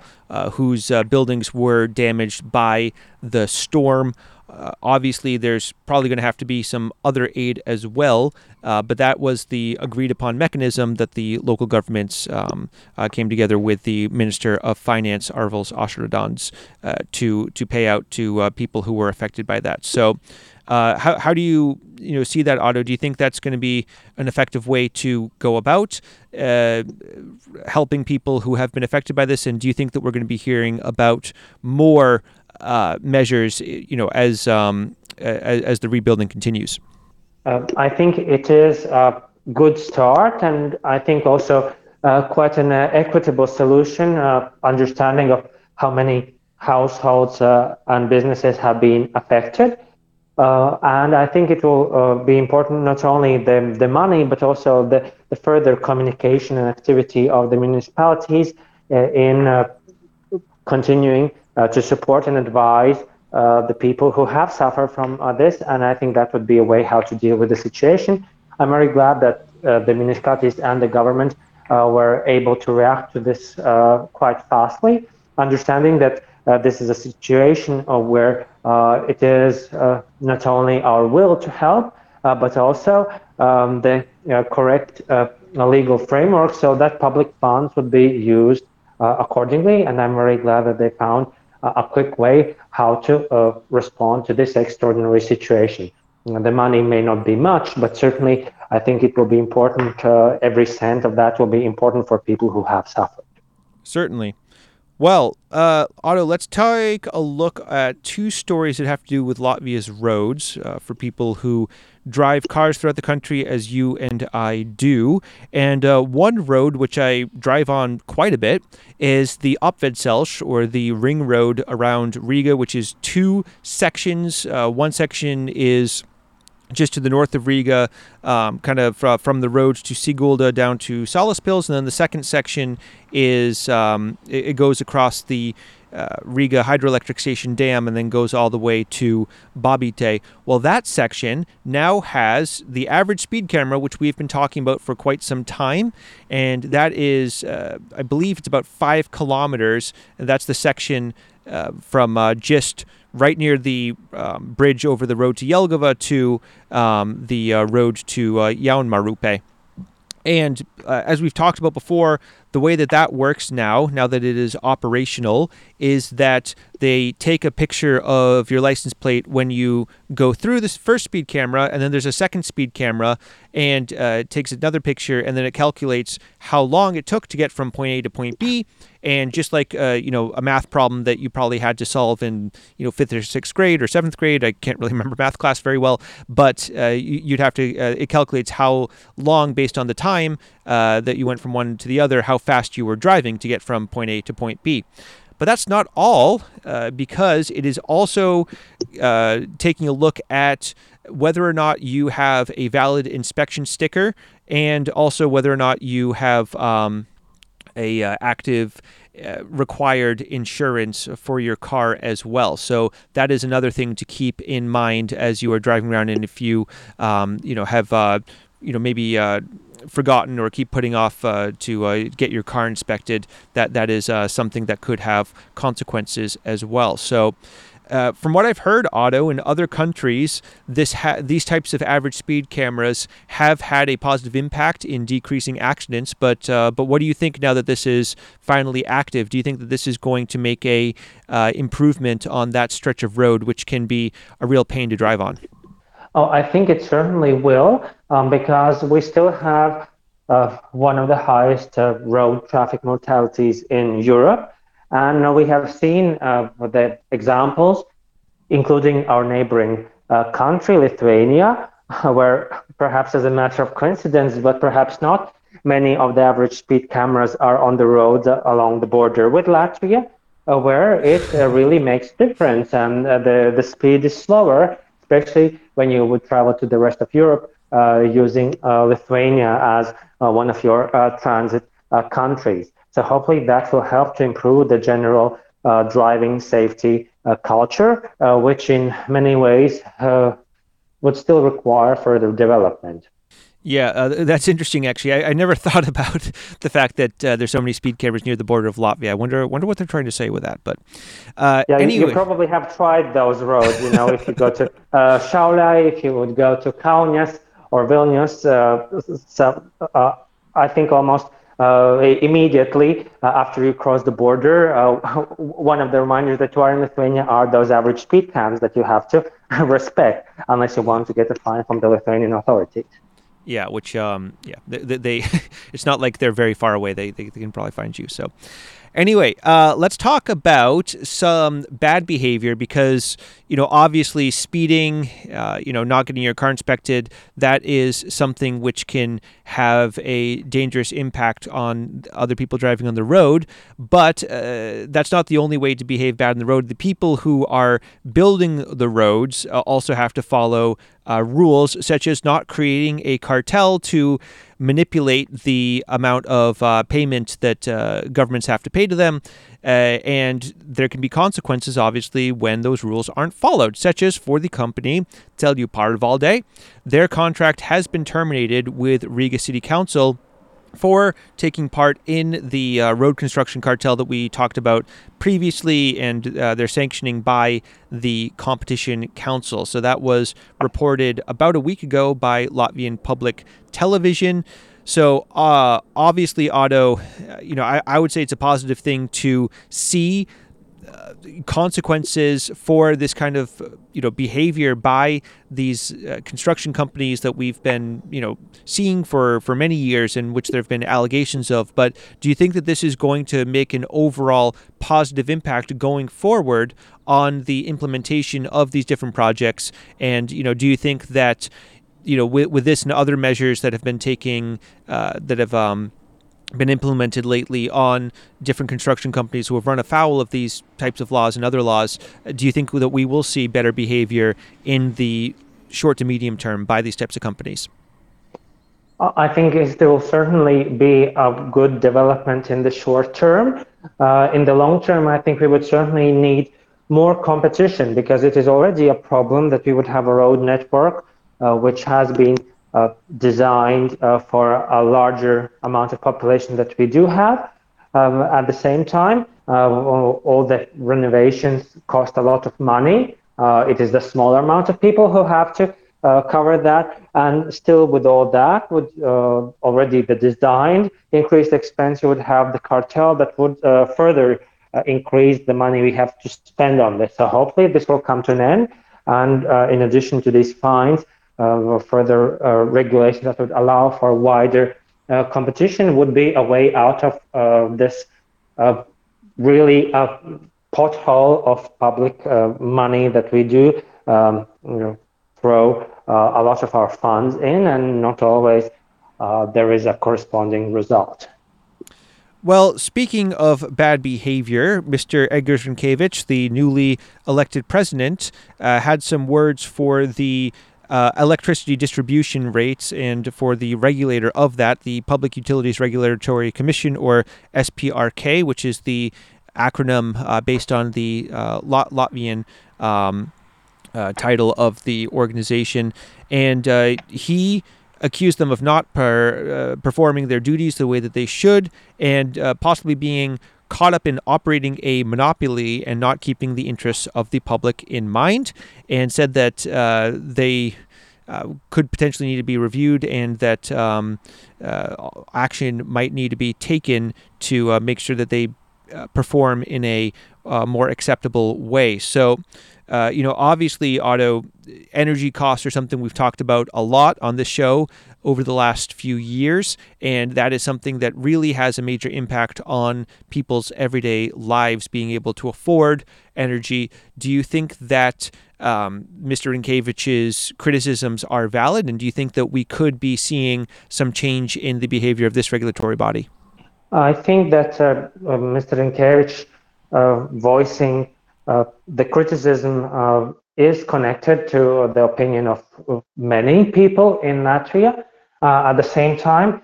whose buildings were damaged by the storm. Uh, obviously, there's probably going to have to be some other aid as well, uh, but that was the agreed upon mechanism that the local governments um, uh, came together with the Minister of Finance, Arvils Ašeradens, uh, to to pay out to uh, people who were affected by that. So. Uh, how, how do you you know see that Otto? Do you think that's going to be an effective way to go about helping people who have been affected by this? And do you think that we're going to be hearing about more uh, measures, you know, as, um, as, as the rebuilding continues? Uh, I think it is a good start, and I think also uh, quite an uh, equitable solution. Uh, understanding of how many households uh, and businesses have been affected. and I think it will be important not only the, the money, but also the, the further communication and activity of the municipalities in continuing uh, Uh, to support and advise uh, the people who have suffered from uh, this. And I think that would be a way how to deal with the situation. I'm very glad that uh, the municipalities and the government uh, were able to react to this quite fastly, understanding that this is a situation where it is not only our will to help, but also um, the correct legal framework so that public funds would be used uh, accordingly. And I'm very glad that they found a quick way how to uh, respond to this extraordinary situation. The money may not be much, but certainly I think it will be important. Uh, every cent of that will be important for people who have suffered. Certainly. Well, uh, Otto, let's take a look at two stories that have to do with Latvia's roads uh, for people who drive cars throughout the country, as you and I do. And uh, one road which I drive on quite a bit is the Apvedceļš, or the ring road around Riga, which is two sections. Uh, one section is just to the north of Riga, um, kind of uh, from the road to Sigulda down to Salaspils, and then the second section is um, it, it, goes across the uh, Riga hydroelectric station dam and then goes all the way to Babite. Well, that section now has the average speed camera, which we've been talking about for quite some time, and that is, uh, I believe, it's about five kilometers. And that's the section uh, from uh, just right near the um, bridge over the road to Jelgava to um, the uh, road to uh, Jaunmārupe. And uh, as we've talked about before, the way that that works now, now that it is operational, is that they take a picture of your license plate when you go through this first speed camera, and then there's a second speed camera, and uh, it takes another picture, and then it calculates how long it took to get from point A to point B. And just like uh, you know a math problem that you probably had to solve in you know fifth or sixth grade or seventh grade, I can't really remember math class very well, but uh, you'd have to. Uh, it calculates how long based on the time uh, that you went from one to the other, how fast you were driving to get from point A to point B. But that's not all, uh, because it is also uh, taking a look at whether or not you have a valid inspection sticker and also whether or not you have um, a uh, active uh, required insurance for your car as well. So that is another thing to keep in mind as you are driving around. And if you, um, you know, have, uh, you know, maybe uh, forgotten or keep putting off uh, to uh, get your car inspected, that that is uh, something that could have consequences as well. So. Uh, from what I've heard, Otto, in other countries, this ha- these types of average speed cameras have had a positive impact in decreasing accidents. But uh, but what do you think now that this is finally active? Do you think that this is going to make a uh, improvement on that stretch of road, which can be a real pain to drive on? Oh, I think it certainly will, um, because we still have uh, one of the highest uh, road traffic mortalities in Europe. And uh, we have seen uh, the examples, including our neighboring uh, country, Lithuania, where perhaps as a matter of coincidence, but perhaps not, many of the average speed cameras are on the roads along the border with Latvia, uh, where it really makes difference and the, the speed is slower especially when you would travel to the rest of Europe uh, using uh, Lithuania as uh, one of your transit countries. So hopefully that will help to improve the general driving safety culture, which in many ways would still require further development. Yeah, uh, that's interesting. Actually, I, I, never thought about the fact that uh, there's so many speed cameras near the border of Latvia. I wonder, wonder what they're trying to say with that. But uh, yeah, anyway. you probably have tried those roads. You know, if you go to uh, if you would go to Kaunas or Vilnius, uh, so uh, I think almost uh, immediately after you cross the border, one of the reminders that you are in Lithuania are those average speed cams that you have to respect, unless you want to get a fine from the Lithuanian authorities. Yeah, which um, yeah, they, they it's not like they're very far away. They, they, they can probably find you. So, Anyway, uh, let's talk about some bad behavior because, you know, obviously speeding, uh, you know, not getting your car inspected, that is something which can have a dangerous impact on other people driving on the road. But uh, that's not the only way to behave bad on the road. The people who are building the roads uh, also have to follow uh, rules, such as not creating a cartel to manipulate the amount of uh, payment that uh, governments have to pay to them. Uh, and there can be consequences, obviously, when those rules aren't followed, such as for the company Ceļu Their contract has been terminated with Riga City Council for taking part in the uh, road construction cartel that we talked about previously, and uh, they're sanctioning by the Competition Council. So that was reported about a week ago by Latvian public television. So uh, obviously, Otto, uh, you know, I, I would say it's a positive thing to see consequences for this kind of you know behavior by these uh, construction companies that we've been you know seeing for for many years and which there have been allegations of. But do you think that this is going to make an overall positive impact going forward on the implementation of these different projects? And you know do you think that you know with, with this and other measures that have been taking uh, that have um, been implemented lately on different construction companies who have run afoul of these types of laws and other laws. Do you think that we will see better behavior in the short to medium term by these types of companies? I think there will certainly be a good development in the short term. Uh, in the long term, I think we would certainly need more competition because it is already a problem that we would have a road network uh, which has been uh, designed uh, for a larger amount of population that we do have. Um, at the same time, uh, all the renovations cost a lot of money. it is the smaller amount of people who have to uh, cover that. And still, with all that, would uh, already the designed increased expense, you would have the cartel that would uh, further increase the money we have to spend on this. So hopefully, this will come to an end. And in addition to these fines, uh, further uh, regulation that would allow for wider uh, competition would be a way out of this really pothole of public money that we do um, you know, throw a lot of our funds in, and not always there is a corresponding result. Well, speaking of bad behavior, Mr. Edgar Rinkevich, the newly elected president, uh, had some words for the uh, electricity distribution rates and for the regulator of that, the Public Utilities Regulatory Commission, or SPRK, which is the acronym uh, based on the uh, Latvian um, uh, title of the organization. And uh, he accused them of not per, uh, performing their duties the way that they should and possibly being caught up in operating a monopoly and not keeping the interests of the public in mind, and said that uh, they uh, could potentially need to be reviewed and that um, uh, action might need to be taken to uh, make sure that they uh, perform in a more acceptable way. So, uh, you know, obviously, Otto energy costs are something we've talked about a lot on this show over the last few years, and that is something that really has a major impact on people's everyday lives, being able to afford energy. Do you think that um, Mr. Rinkevich's criticisms are valid, and do you think that we could be seeing some change in the behavior of this regulatory body? I think that uh, uh, Mr. Rinkevich uh, voicing uh, the criticism uh, is connected to the opinion of many people in Latvia. Uh, at the same time,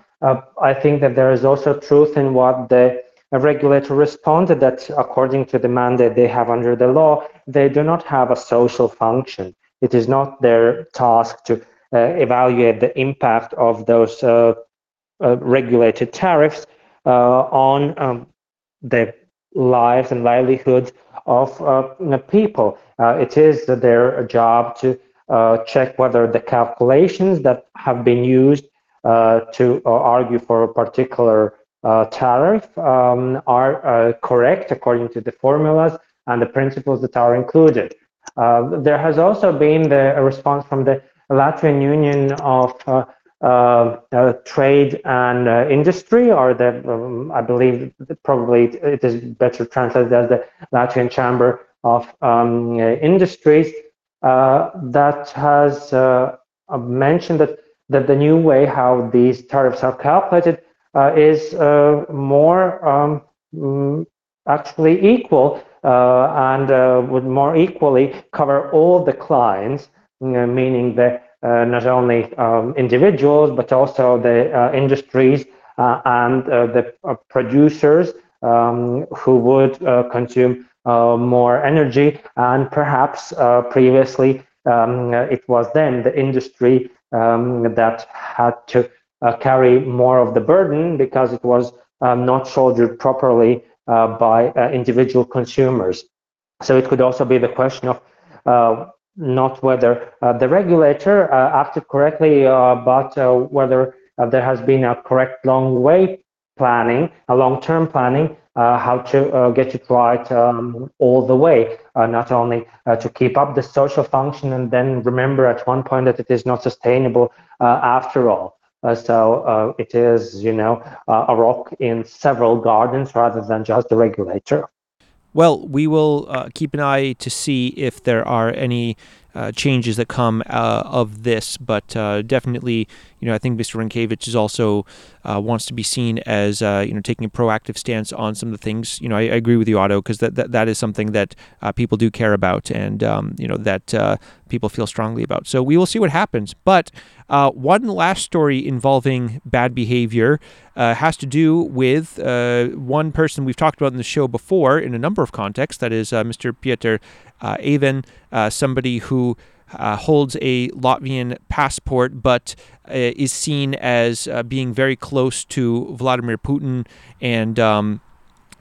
I think that there is also truth in what the regulator responded that according to the mandate they have under the law, they do not have a social function. It is not their task to uh, evaluate the impact of those uh, uh, regulated tariffs on um, the lives and livelihoods of uh, people. Uh, it is their job to uh, check whether the calculations that have been used to argue for a particular tariff um, are correct according to the formulas and the principles that are included. there has also been the a response from the Latvian Union of uh, uh, trade and uh, industry, or the um, I believe probably it is better translated as the Latvian Chamber of um, Industries, that has mentioned that that the new way how these tariffs are calculated is more um, mm, actually equal uh, and uh, would more equally cover all the clients, meaning that uh, not only um, individuals, but also the uh, industries uh, and the producers um, who would consume more energy. And perhaps previously um, it was then the industry um, that had to carry more of the burden because it was um, not shouldered properly by individual consumers. So it could also be the question of uh, not whether uh, the regulator uh, acted correctly, uh, but whether there has been a correct long way planning, a long-term planning, uh, how to uh, get it right um, all the way, uh, not only uh, to keep up the social function and then remember at one point that it is not sustainable uh, after all. Uh, so it is, you know, a rock in several gardens rather than just a regulator. Well, we will keep an eye to see if there are any uh, changes that come uh, of this, but uh, definitely, you know, I think Mr. Rinkevich is also uh, wants to be seen as uh, you know taking a proactive stance on some of the things. You know, I, I agree with you, Otto, because that, that that is something that people do care about, and um, you know that people feel strongly about. So we will see what happens. But one last story involving bad behavior has to do with one person we've talked about in the show before in a number of contexts. That is Mr. Pieter uh, uh, somebody who uh, holds a Latvian passport but uh, is seen as being very close to Vladimir Putin and um,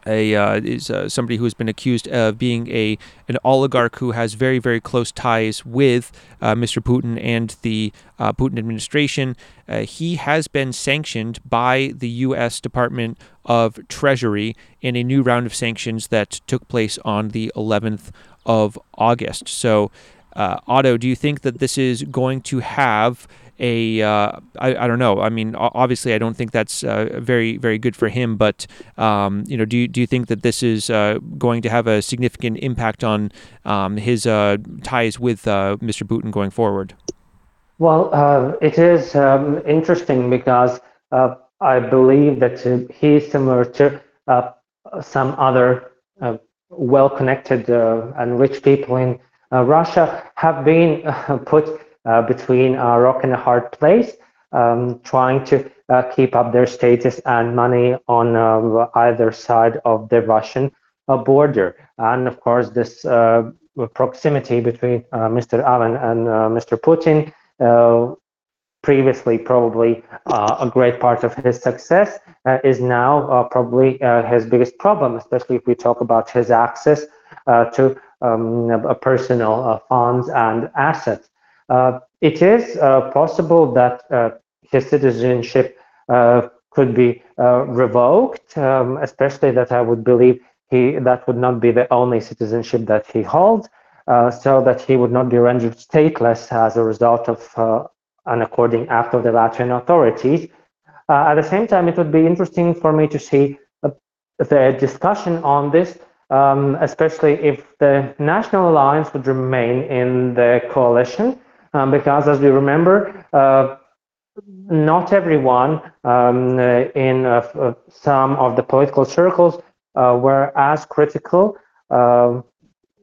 a uh, is uh, somebody who has been accused of being a an oligarch who has very very close ties with uh, Mr. Putin and the uh, Putin administration. Uh, he has been sanctioned by the U.S. Department of Treasury in a new round of sanctions that took place on the 11th of August. So. Uh, Otto, do you think that this is going to have a uh, I, I don't know. I mean, obviously, I don't think that's uh, very very good for him. But um, you know, do you, do you think that this is uh, going to have a significant impact on um, his uh, ties with uh, Mr. Putin going forward? Well, uh, it is um, interesting because I believe that he's similar to some other well-connected and rich people in Russia have been put between a rock and a hard place, um, trying to uh, keep up their status and money on uh, either side of the Russian border. And of course, this proximity between Mr. Aven and Mr. Putin previously probably uh, a great part of his success uh, is now uh, probably his biggest problem, especially if we talk about his access to um, personal funds and assets. Uh, it is uh, possible that uh, his citizenship could be revoked, um, especially that I would believe he that would not be the only citizenship that he holds, so that he would not be rendered stateless as a result of an according act of the Latvian authorities. Uh, at the same time, it would be interesting for me to see uh, the discussion on this, um, especially if the National Alliance would remain in the coalition um, because as we remember, uh, not everyone um, in uh, uh, some of the political circles uh, were as critical uh,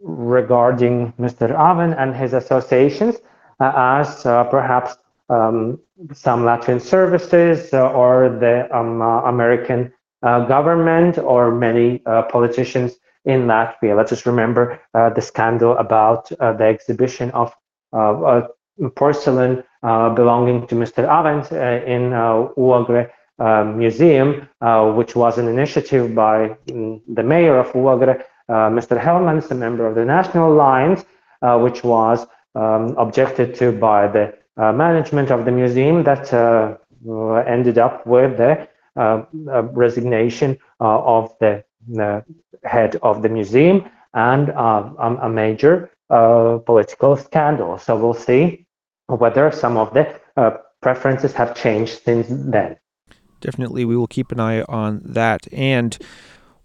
regarding Mr. Aven and his associations uh, as perhaps um, some Latvian services or the um, American government or many politicians in Latvia. Let's just remember the scandal about the exhibition of porcelain uh, belonging to Mr. Aven uh, in uh, Ogre Museum, which was an initiative by um, the mayor of Ogre, Mr. Helmanis, a member of the National Alliance, which was um, objected to by the management of the museum that ended up with the resignation of the head of the museum and uh, um, a major uh, political scandal. So we'll see whether some of the uh, preferences have changed since then. Definitely, we will keep an eye on that. And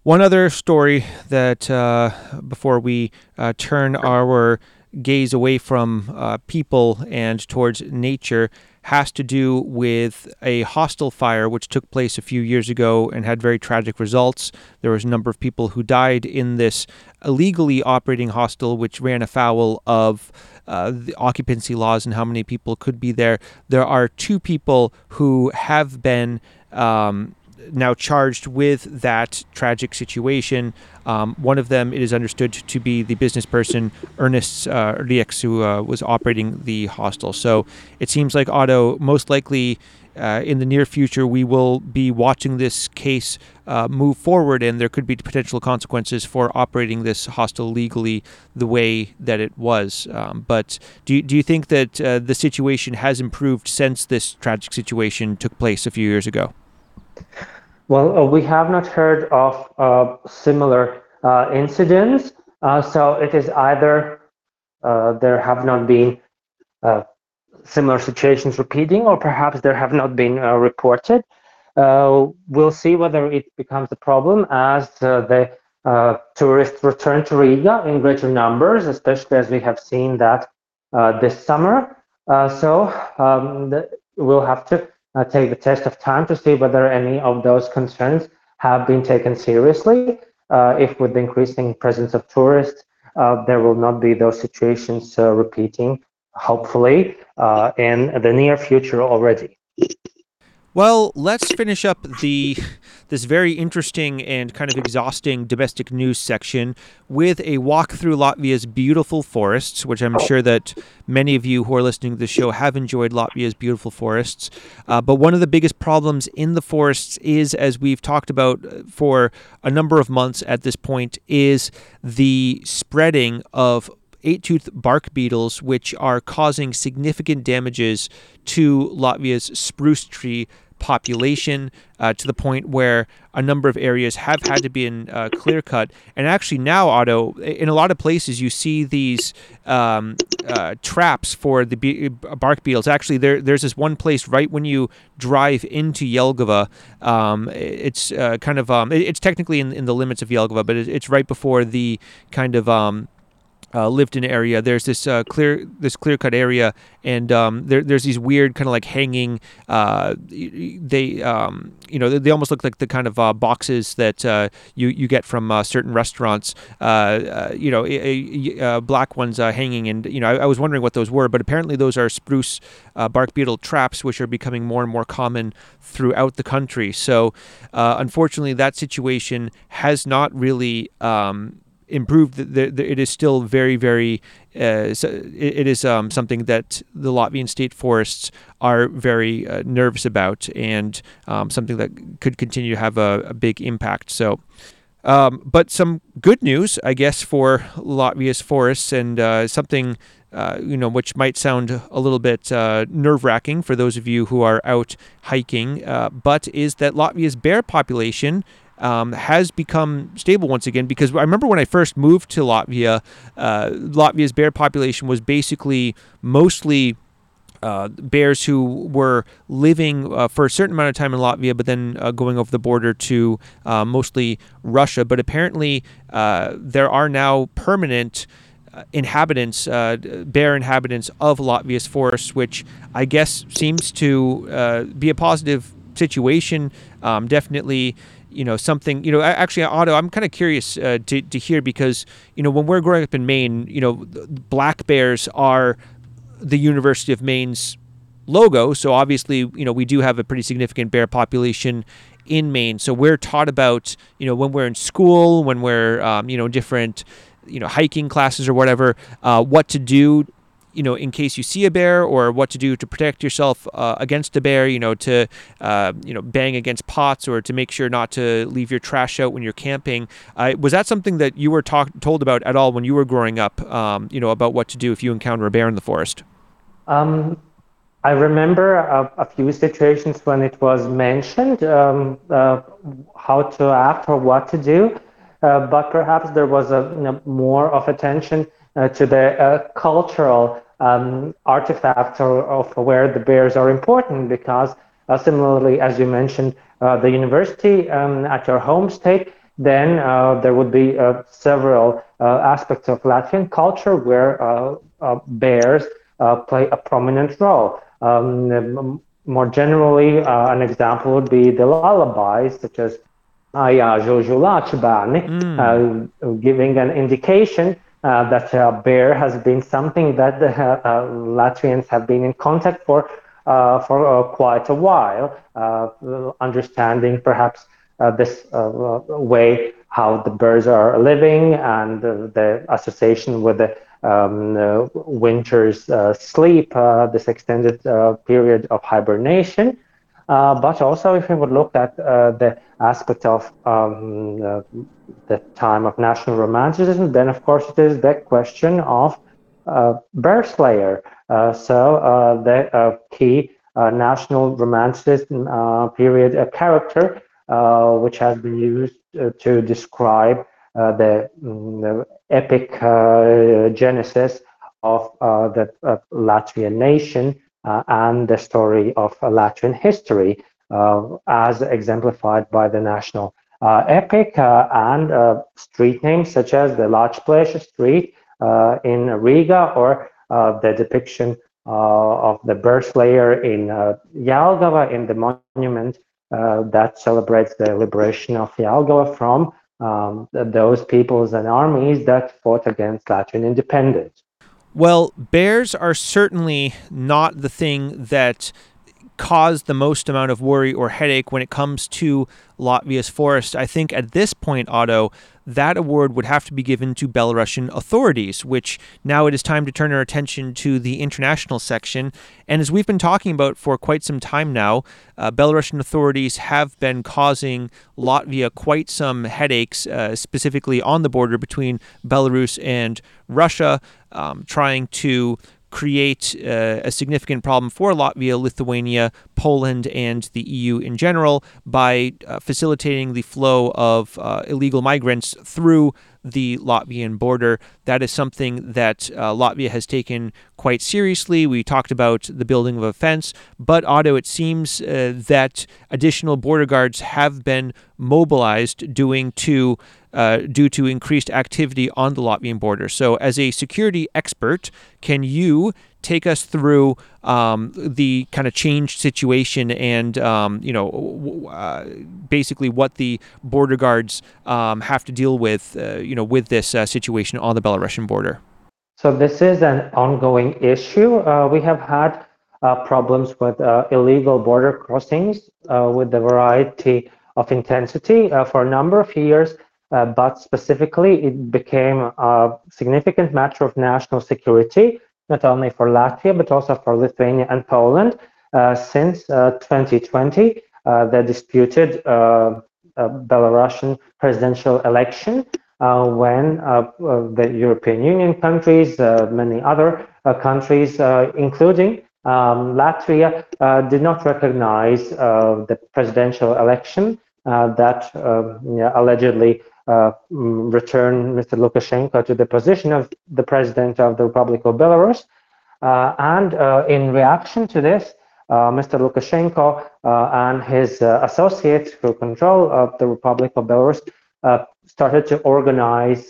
one other story that uh, before we uh, turn our gaze away from uh, people and towards nature has to do with a hostel fire which took place a few years ago and had very tragic results. There was a number of people who died in this illegally operating hostel, which ran afoul of uh, the occupancy laws and how many people could be there. There are two people who have been. Um, now charged with that tragic situation. Um, one of them, it is understood to be the business person Ernest uh, who uh, was operating the hostel. So it seems like Otto, most likely uh, in the near future, we will be watching this case uh, move forward, and there could be potential consequences for operating this hostel legally the way that it was. Um, but do you, do you think that uh, the situation has improved since this tragic situation took place a few years ago? Well, uh, we have not heard of uh, similar uh, incidents. so it is either there have not been similar situations repeating, or perhaps there have not been uh, reported. Uh, we'll see whether it becomes a problem as uh, the tourists return to Riga in greater numbers, especially as we have seen that this summer. so um, we'll have to take the test of time to see whether any of those concerns have been taken seriously. if with the increasing presence of tourists, uh, there will not be those situations uh, repeating hopefully uh, in the near future already. Well, let's finish up the this very interesting and kind of exhausting domestic news section with a walk through Latvia's beautiful forests, which I'm sure that many of you who are listening to the show have enjoyed Latvia's beautiful forests. Uh, but one of the biggest problems in the forests is, as we've talked about for a number of months at this point, is the spreading of eight-toothed bark beetles, which are causing significant damages to Latvia's spruce tree population uh, to the point where a number of areas have had to be in uh, clear cut. And actually, now, Otto, in a lot of places, you see these um, uh, traps for the be- bark beetles. Actually, there, there's this one place right when you drive into Jelgava. Um, it's uh, kind of um, it's technically in, in the limits of Jelgava, but it's right before the kind of um, uh, lived in area. There's this uh, clear this clear cut area, and um, there, there's these weird kind of like hanging. Uh, they um, you know they, almost look like the kind of uh, boxes that uh, you you get from uh, certain restaurants. you know, black ones hanging, and you know I, I, was wondering what those were, but apparently those are spruce bark beetle traps, which are becoming more and more common throughout the country. So unfortunately, that situation has not really. Um, improved. It is still very, very. Uh, it is um, something that the Latvian state forests are very uh, nervous about, and um, something that could continue to have a, a big impact. So. Um, but some good news, I guess, for Latvia's forests, and uh, something uh, you know, which might sound a little bit uh, nerve wracking for those of you who are out hiking, uh, but is that Latvia's bear population um, has become stable once again because I remember when I first moved to Latvia, uh, Latvia's bear population was basically mostly uh, bears who were living uh, for a certain amount of time in Latvia, but then uh, going over the border to uh, mostly Russia. But apparently, uh, there are now permanent uh, inhabitants, bear inhabitants of Latvia's forests, which I guess seems to be a positive situation. Um, definitely you know something you know actually otto i'm kind of curious uh, to, to hear because you know when we're growing up in maine you know black bears are the university of maine's logo so obviously you know we do have a pretty significant bear population in maine. So we're taught about you know when we're in school when we're um, you know different you know hiking classes or whatever uh, what to do you know, in case you see a bear or what to do to protect yourself uh, against a bear, you know, to, uh, you know, bang against pots or to make sure not to leave your trash out when you're camping. Uh, was that something that you were talk- told about at all when you were growing up, um, you know, about what to do if you encounter a bear in the forest? Um, I remember a, a, few situations when it was mentioned um, uh, how to act or what to do, uh, but perhaps there was a you know, more of attention uh, to the uh, cultural um, artifacts or, of where the bears are important because uh, similarly, as you mentioned, uh, the university um, at your home state, then uh, there would be uh, several aspects of Latvian culture where bears play a prominent role. Um, more generally, an example would be the lullabies, such as Aya Žužulāči mm. giving an indication uh, that uh, bear has been something that the uh, Latvians have been in contact for for quite a while, understanding perhaps this way how the birds are living and the association with the um, uh, winter's uh, sleep, uh, this extended period of hibernation. but also, if we would look at the aspect of um, uh, the time of national romanticism, then of course it is the question of uh, Bear Slayer. Uh, so uh, the uh, key uh, national romanticism period character which has been used to describe the, mm, the, epic genesis of the Latvian nation and the story of Latvian history, as exemplified by the national epic and street names such as the Lāčplēša Street in Riga or the depiction uh, of the Bear Slayer in uh, Jelgava in the monument uh, that celebrates the liberation of Jelgava from um, those peoples and armies that fought against Latvian independence. Well, bears are certainly not the thing that cause the most amount of worry or headache when it comes to Latvia's forest. I think at this point, Otto, that award would have to be given to Belarusian authorities, which now it is time to turn our attention to the international section. And as we've been talking about for quite some time now, uh, Belarusian authorities have been causing Latvia quite some headaches, uh, specifically on the border between Belarus and Russia, um, trying to create uh, a significant problem for Latvia, Lithuania, Poland, and the EU in general by uh, facilitating the flow of uh, illegal migrants through the Latvian border. That is something that uh, Latvia has taken quite seriously. We talked about the building of a fence, but Otto, it seems uh, that additional border guards have been mobilized doing to uh, due to increased activity on the Latvian border. So, as a security expert, can you take us through um, the kind of changed situation and um, you know uh, basically what the border guards um, have to deal with uh, you know with this uh, situation on the Belarusian border. So this is an ongoing issue. Uh, we have had uh, problems with uh, illegal border crossings with a variety of intensity for a number of years. but specifically, it became a significant matter of national security not only for Latvia, but also for Lithuania and Poland. Uh, since 2020, uh, uh, the disputed Belarusian presidential election, when the European Union countries, many other countries, including um, Latvia, did not recognize the presidential election that allegedly uh, Uh, return Mr. Lukashenko to the position of the president of the Republic of Belarus. Uh, and uh, in reaction to this, uh, Mr. Lukashenko uh, and his associates who control of the Republic of Belarus started to organize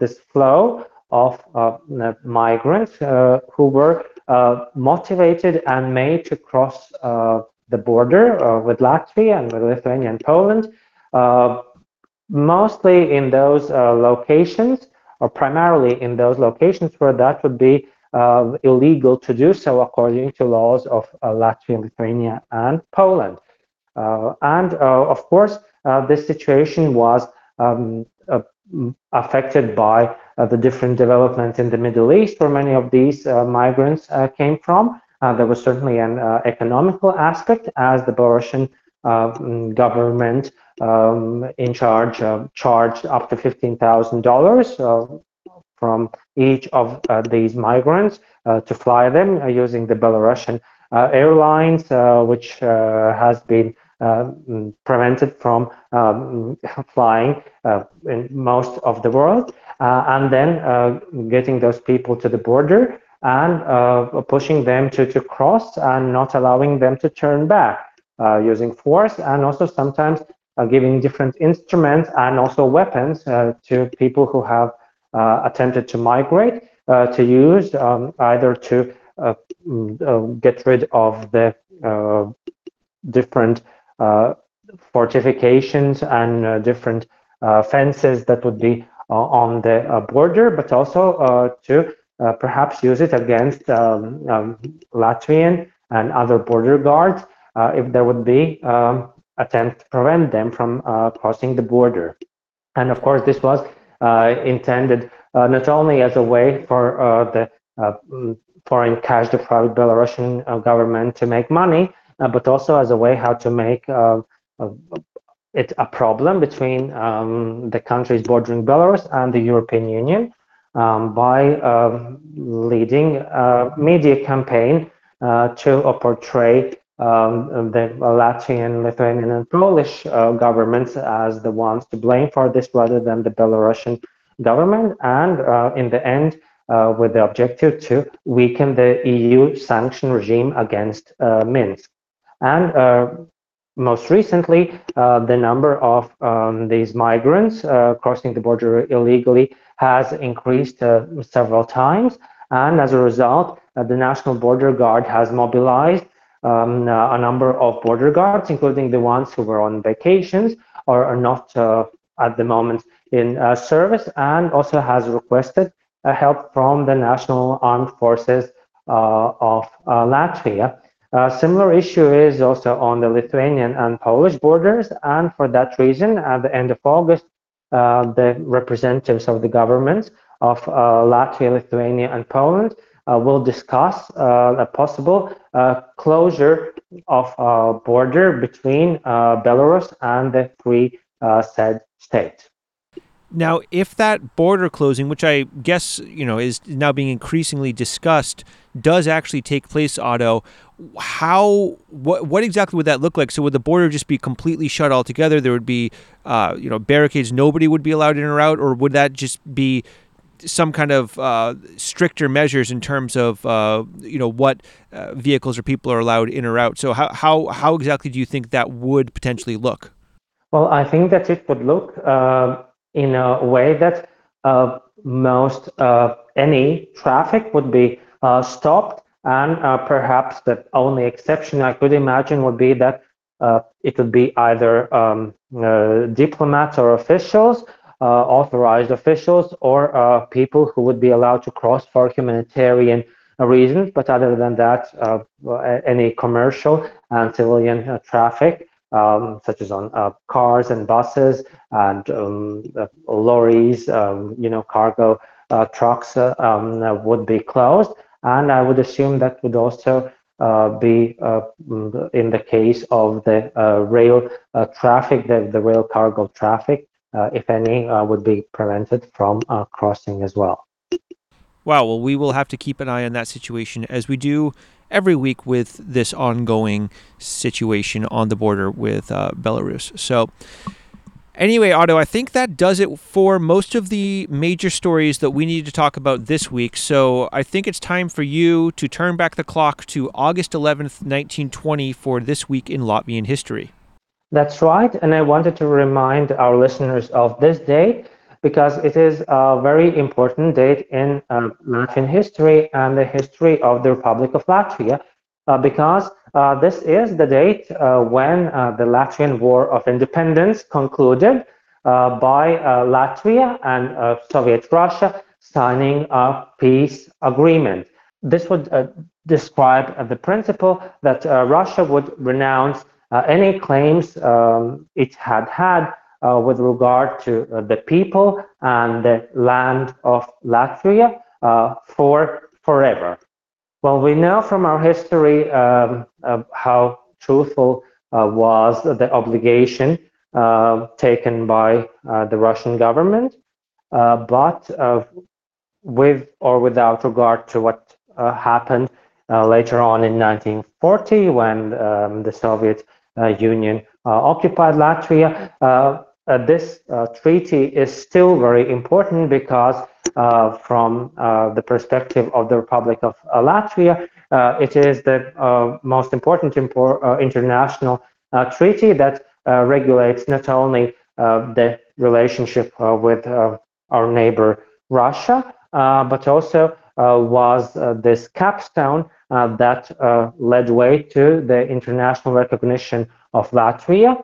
this flow of migrants who were motivated and made to cross the border uh, with Latvia and with Lithuania and Poland, uh, mostly in those uh, locations, or primarily in those locations where that would be uh, illegal to do so according to laws of uh, Latvia, Lithuania, and Poland. Uh, and uh, of course, uh, this situation was um, affected by the different developments in the Middle East, where many of these migrants came from. there was certainly an economical aspect, as the Belarusian government um, in charge uh, charged up to $15,000 uh, from each of uh, these migrants uh, to fly them uh, using the Belarusian uh, airlines, which has been mm, prevented from um, flying in most of the world, and then getting those people to the border and pushing them to, to cross and not allowing them to turn back. Uh, using force and also sometimes uh, giving different instruments and also weapons uh, to people who have uh, attempted to migrate to use um, either to mm, get rid of the different fortifications and different fences that would be on the border, but also to perhaps use it against um, um, Latvian and other border guards if there would be um, attempt to prevent them from uh, crossing the border. And of course, this was uh, intended uh, not only as a way for the mm, foreign cash deprived Belarusian government to make money, but also as a way how to make it a problem between um, the countries bordering Belarus and the European Union um, by uh, leading a media campaign uh, to portray um, the Latvian, Lithuanian, and Polish uh, governments as the ones to blame for this rather than the Belarusian government. And uh, in the end, uh, with the objective to weaken the EU sanction regime against uh, Minsk. And uh, most recently, uh, the number of um, these migrants crossing the border illegally has increased several times. And as a result, the National Border Guard has mobilized um, uh, a number of border guards, including the ones who were on vacations or are not uh, at the moment in uh, service, and also has requested help from the National Armed Forces of Latvia. A similar issue is also on the Lithuanian and Polish borders, and for that reason, at the end of August, uh, the representatives of the governments of uh, Latvia, Lithuania, and Poland uh, will discuss uh, a possible uh, closure of a border between Belarus and the three said states. Now, if that border closing, which I guess you know is now being increasingly discussed, does actually take place, Otto, how what what exactly would that look like? So would the border just be completely shut altogether? There would be uh, you know barricades, nobody would be allowed in or out, or would that just be some kind of uh, stricter measures in terms of uh, you know what uh, vehicles or people are allowed in or out. So how how how exactly do you think that would potentially look? Well, I think that it would look uh, in a way that uh, most uh, any traffic would be stopped, and perhaps the only exception I could imagine would be that it would be either um, diplomats or officials authorized officials or uh, people who would be allowed to cross for humanitarian reasons. But other than that, uh, any commercial and civilian traffic, um, such as on uh, cars and buses and um, uh, lorries, um, you know, cargo uh, trucks um, would be closed. And I would assume that would also be in the case of the rail traffic, the, the rail cargo traffic, uh, if any, uh, would be prevented from uh, crossing as well. Wow. Well, we will have to keep an eye on that situation as we do every week with this ongoing situation on the border with uh, Belarus. So, anyway, Otto, I think that does it for most of the major stories that we need to talk about this week. So, I think it's time for you to turn back the clock to August 11th, 1920 for this week in Latvian history. That's right. And I wanted to remind our listeners of this date because it is a very important date in uh, Latvian history and the history of the Republic of Latvia, uh, because uh, this is the date uh, when uh, the Latvian War of Independence concluded uh, by Latvia and Soviet Russia signing a peace agreement. This would describe the principle that Russia would renounce any claims um, it had had uh, with regard to uh, the people and the land of Latvia for forever. Well, we know from our history um, how truthful was the obligation taken by the Russian government, but with or without regard to what uh, happened uh, later on in 1940 when um, the Soviet uh, Uh, union uh, occupied Latvia. Uh, uh this uh, treaty is still very important because from the perspective of the Republic of Latvia, it is the most important impor- international treaty that regulates not only the relationship with our neighbor Russia, but also uh, was uh, this capstone uh, that led way to the international recognition of Latvia,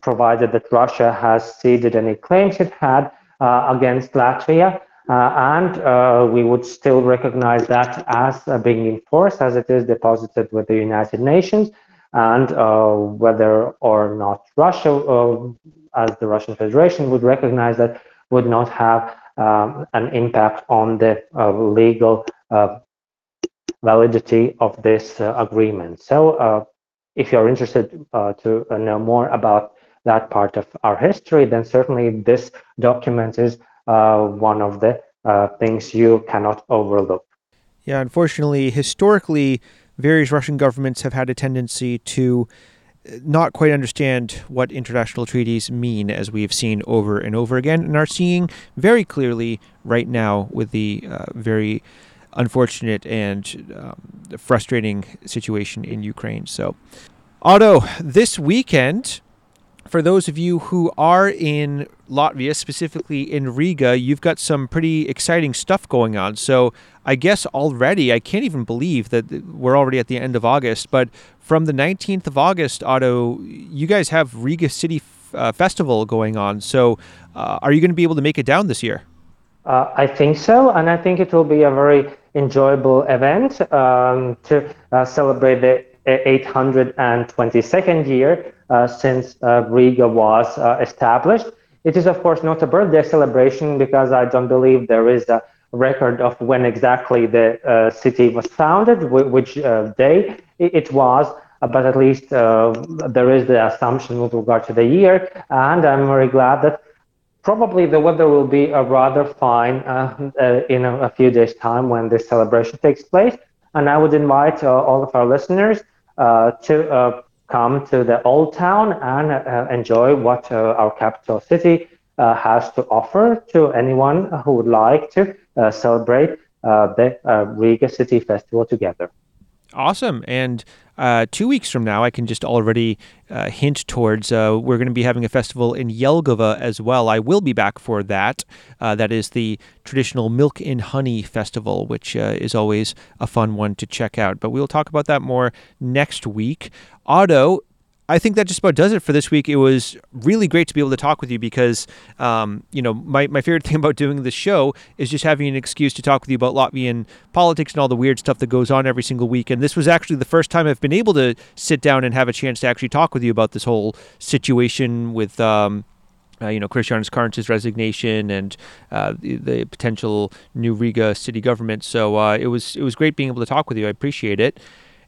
provided that Russia has ceded any claims it had against Latvia. and we would still recognize that as being in force as it is deposited with the United Nations and uh, whether or not Russia, uh, as the Russian Federation, would recognize that would not have um, an impact on the uh, legal uh, validity of this uh, agreement. So uh, if you're interested uh, to uh, know more about that part of our history, then certainly this document is one of the things you cannot overlook. Yeah, unfortunately, historically, various Russian governments have had a tendency to not quite understand what international treaties mean, as we have seen over and over again, and are seeing very clearly right now with the uh, very unfortunate and um, frustrating situation in Ukraine. So, Otto, this weekend, for those of you who are in Latvia, specifically in Riga, you've got some pretty exciting stuff going on. So, I guess already, I can't even believe that we're already at the end of August, but from the 19th of August, Otto, you guys have Riga City uh, Festival going on. So, uh, are you going to be able to make it down this year? Uh, I think so, and I think it will be a very enjoyable event um, to uh, celebrate the 822nd year uh, since uh, Riga was established. It is, of course, not a birthday celebration because I don't believe there is a record of when exactly the uh, city was founded, which uh, day it was, uh, but at least there is the assumption with regard to the year. And I'm very glad that probably the weather will be uh, rather fine uh, uh, in a, a, few days' time when this celebration takes place. And I would invite all of our listeners to come to the old town and enjoy what our capital city uh, has to offer to anyone who would like to uh, celebrate uh, the Riga City Festival together. Awesome. And uh, two weeks from now, I can just already uh, hint towards uh, we're going to be having a festival in Jelgava as well. I will be back for that. that is the traditional Milk and Honey Festival, which is always a fun one to check out. But we'll talk about that more next week. Otto, I think that just about does it for this week. It was really great to be able to talk with you because, um, you know, my, my favorite thing about doing this show is just having an excuse to talk with you about Latvian politics and all the weird stuff that goes on every single week. And this was actually the first time I've been able to sit down and have a chance to actually talk with you about this whole situation with, um, uh, you know, Krišjānis Kariņš's resignation and uh, the, the, potential new Riga city government. So uh, it was it was great being able to talk with you. I appreciate it.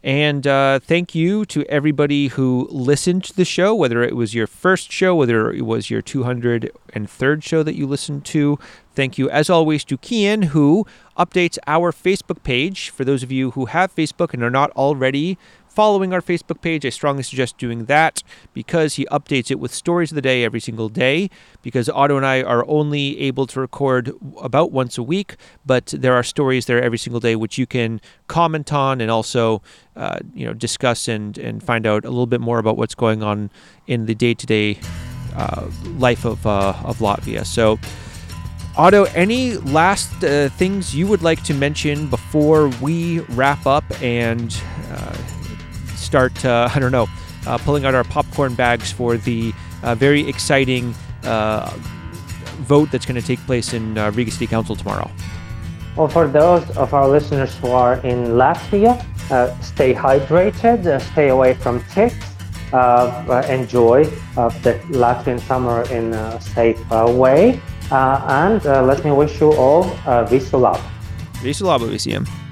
And uh, thank you to everybody who listened to the show, whether it was your first show, whether it was your 203rd show that you listened to. Thank you, as always, to Kian, who updates our Facebook page. For those of you who have Facebook and are not already following our Facebook page. I strongly suggest doing that because he updates it with stories of the day every single day. Because Otto and I are only able to record about once a week, but there are stories there every single day which you can comment on and also, uh, you know, discuss and and find out a little bit more about what's going on in the day to day life of uh, of Latvia. So. Otto, any last uh, things you would like to mention before we wrap up and uh, start, uh, I don't know, uh, pulling out our popcorn bags for the uh, very exciting uh, vote that's going to take place in uh, Riga City Council tomorrow? Well, for those of our listeners who are in Latvia, uh, stay hydrated, stay away from ticks, enjoy the Latvian summer in a safe way, and let me wish you all visu labu. Visu labu visiem!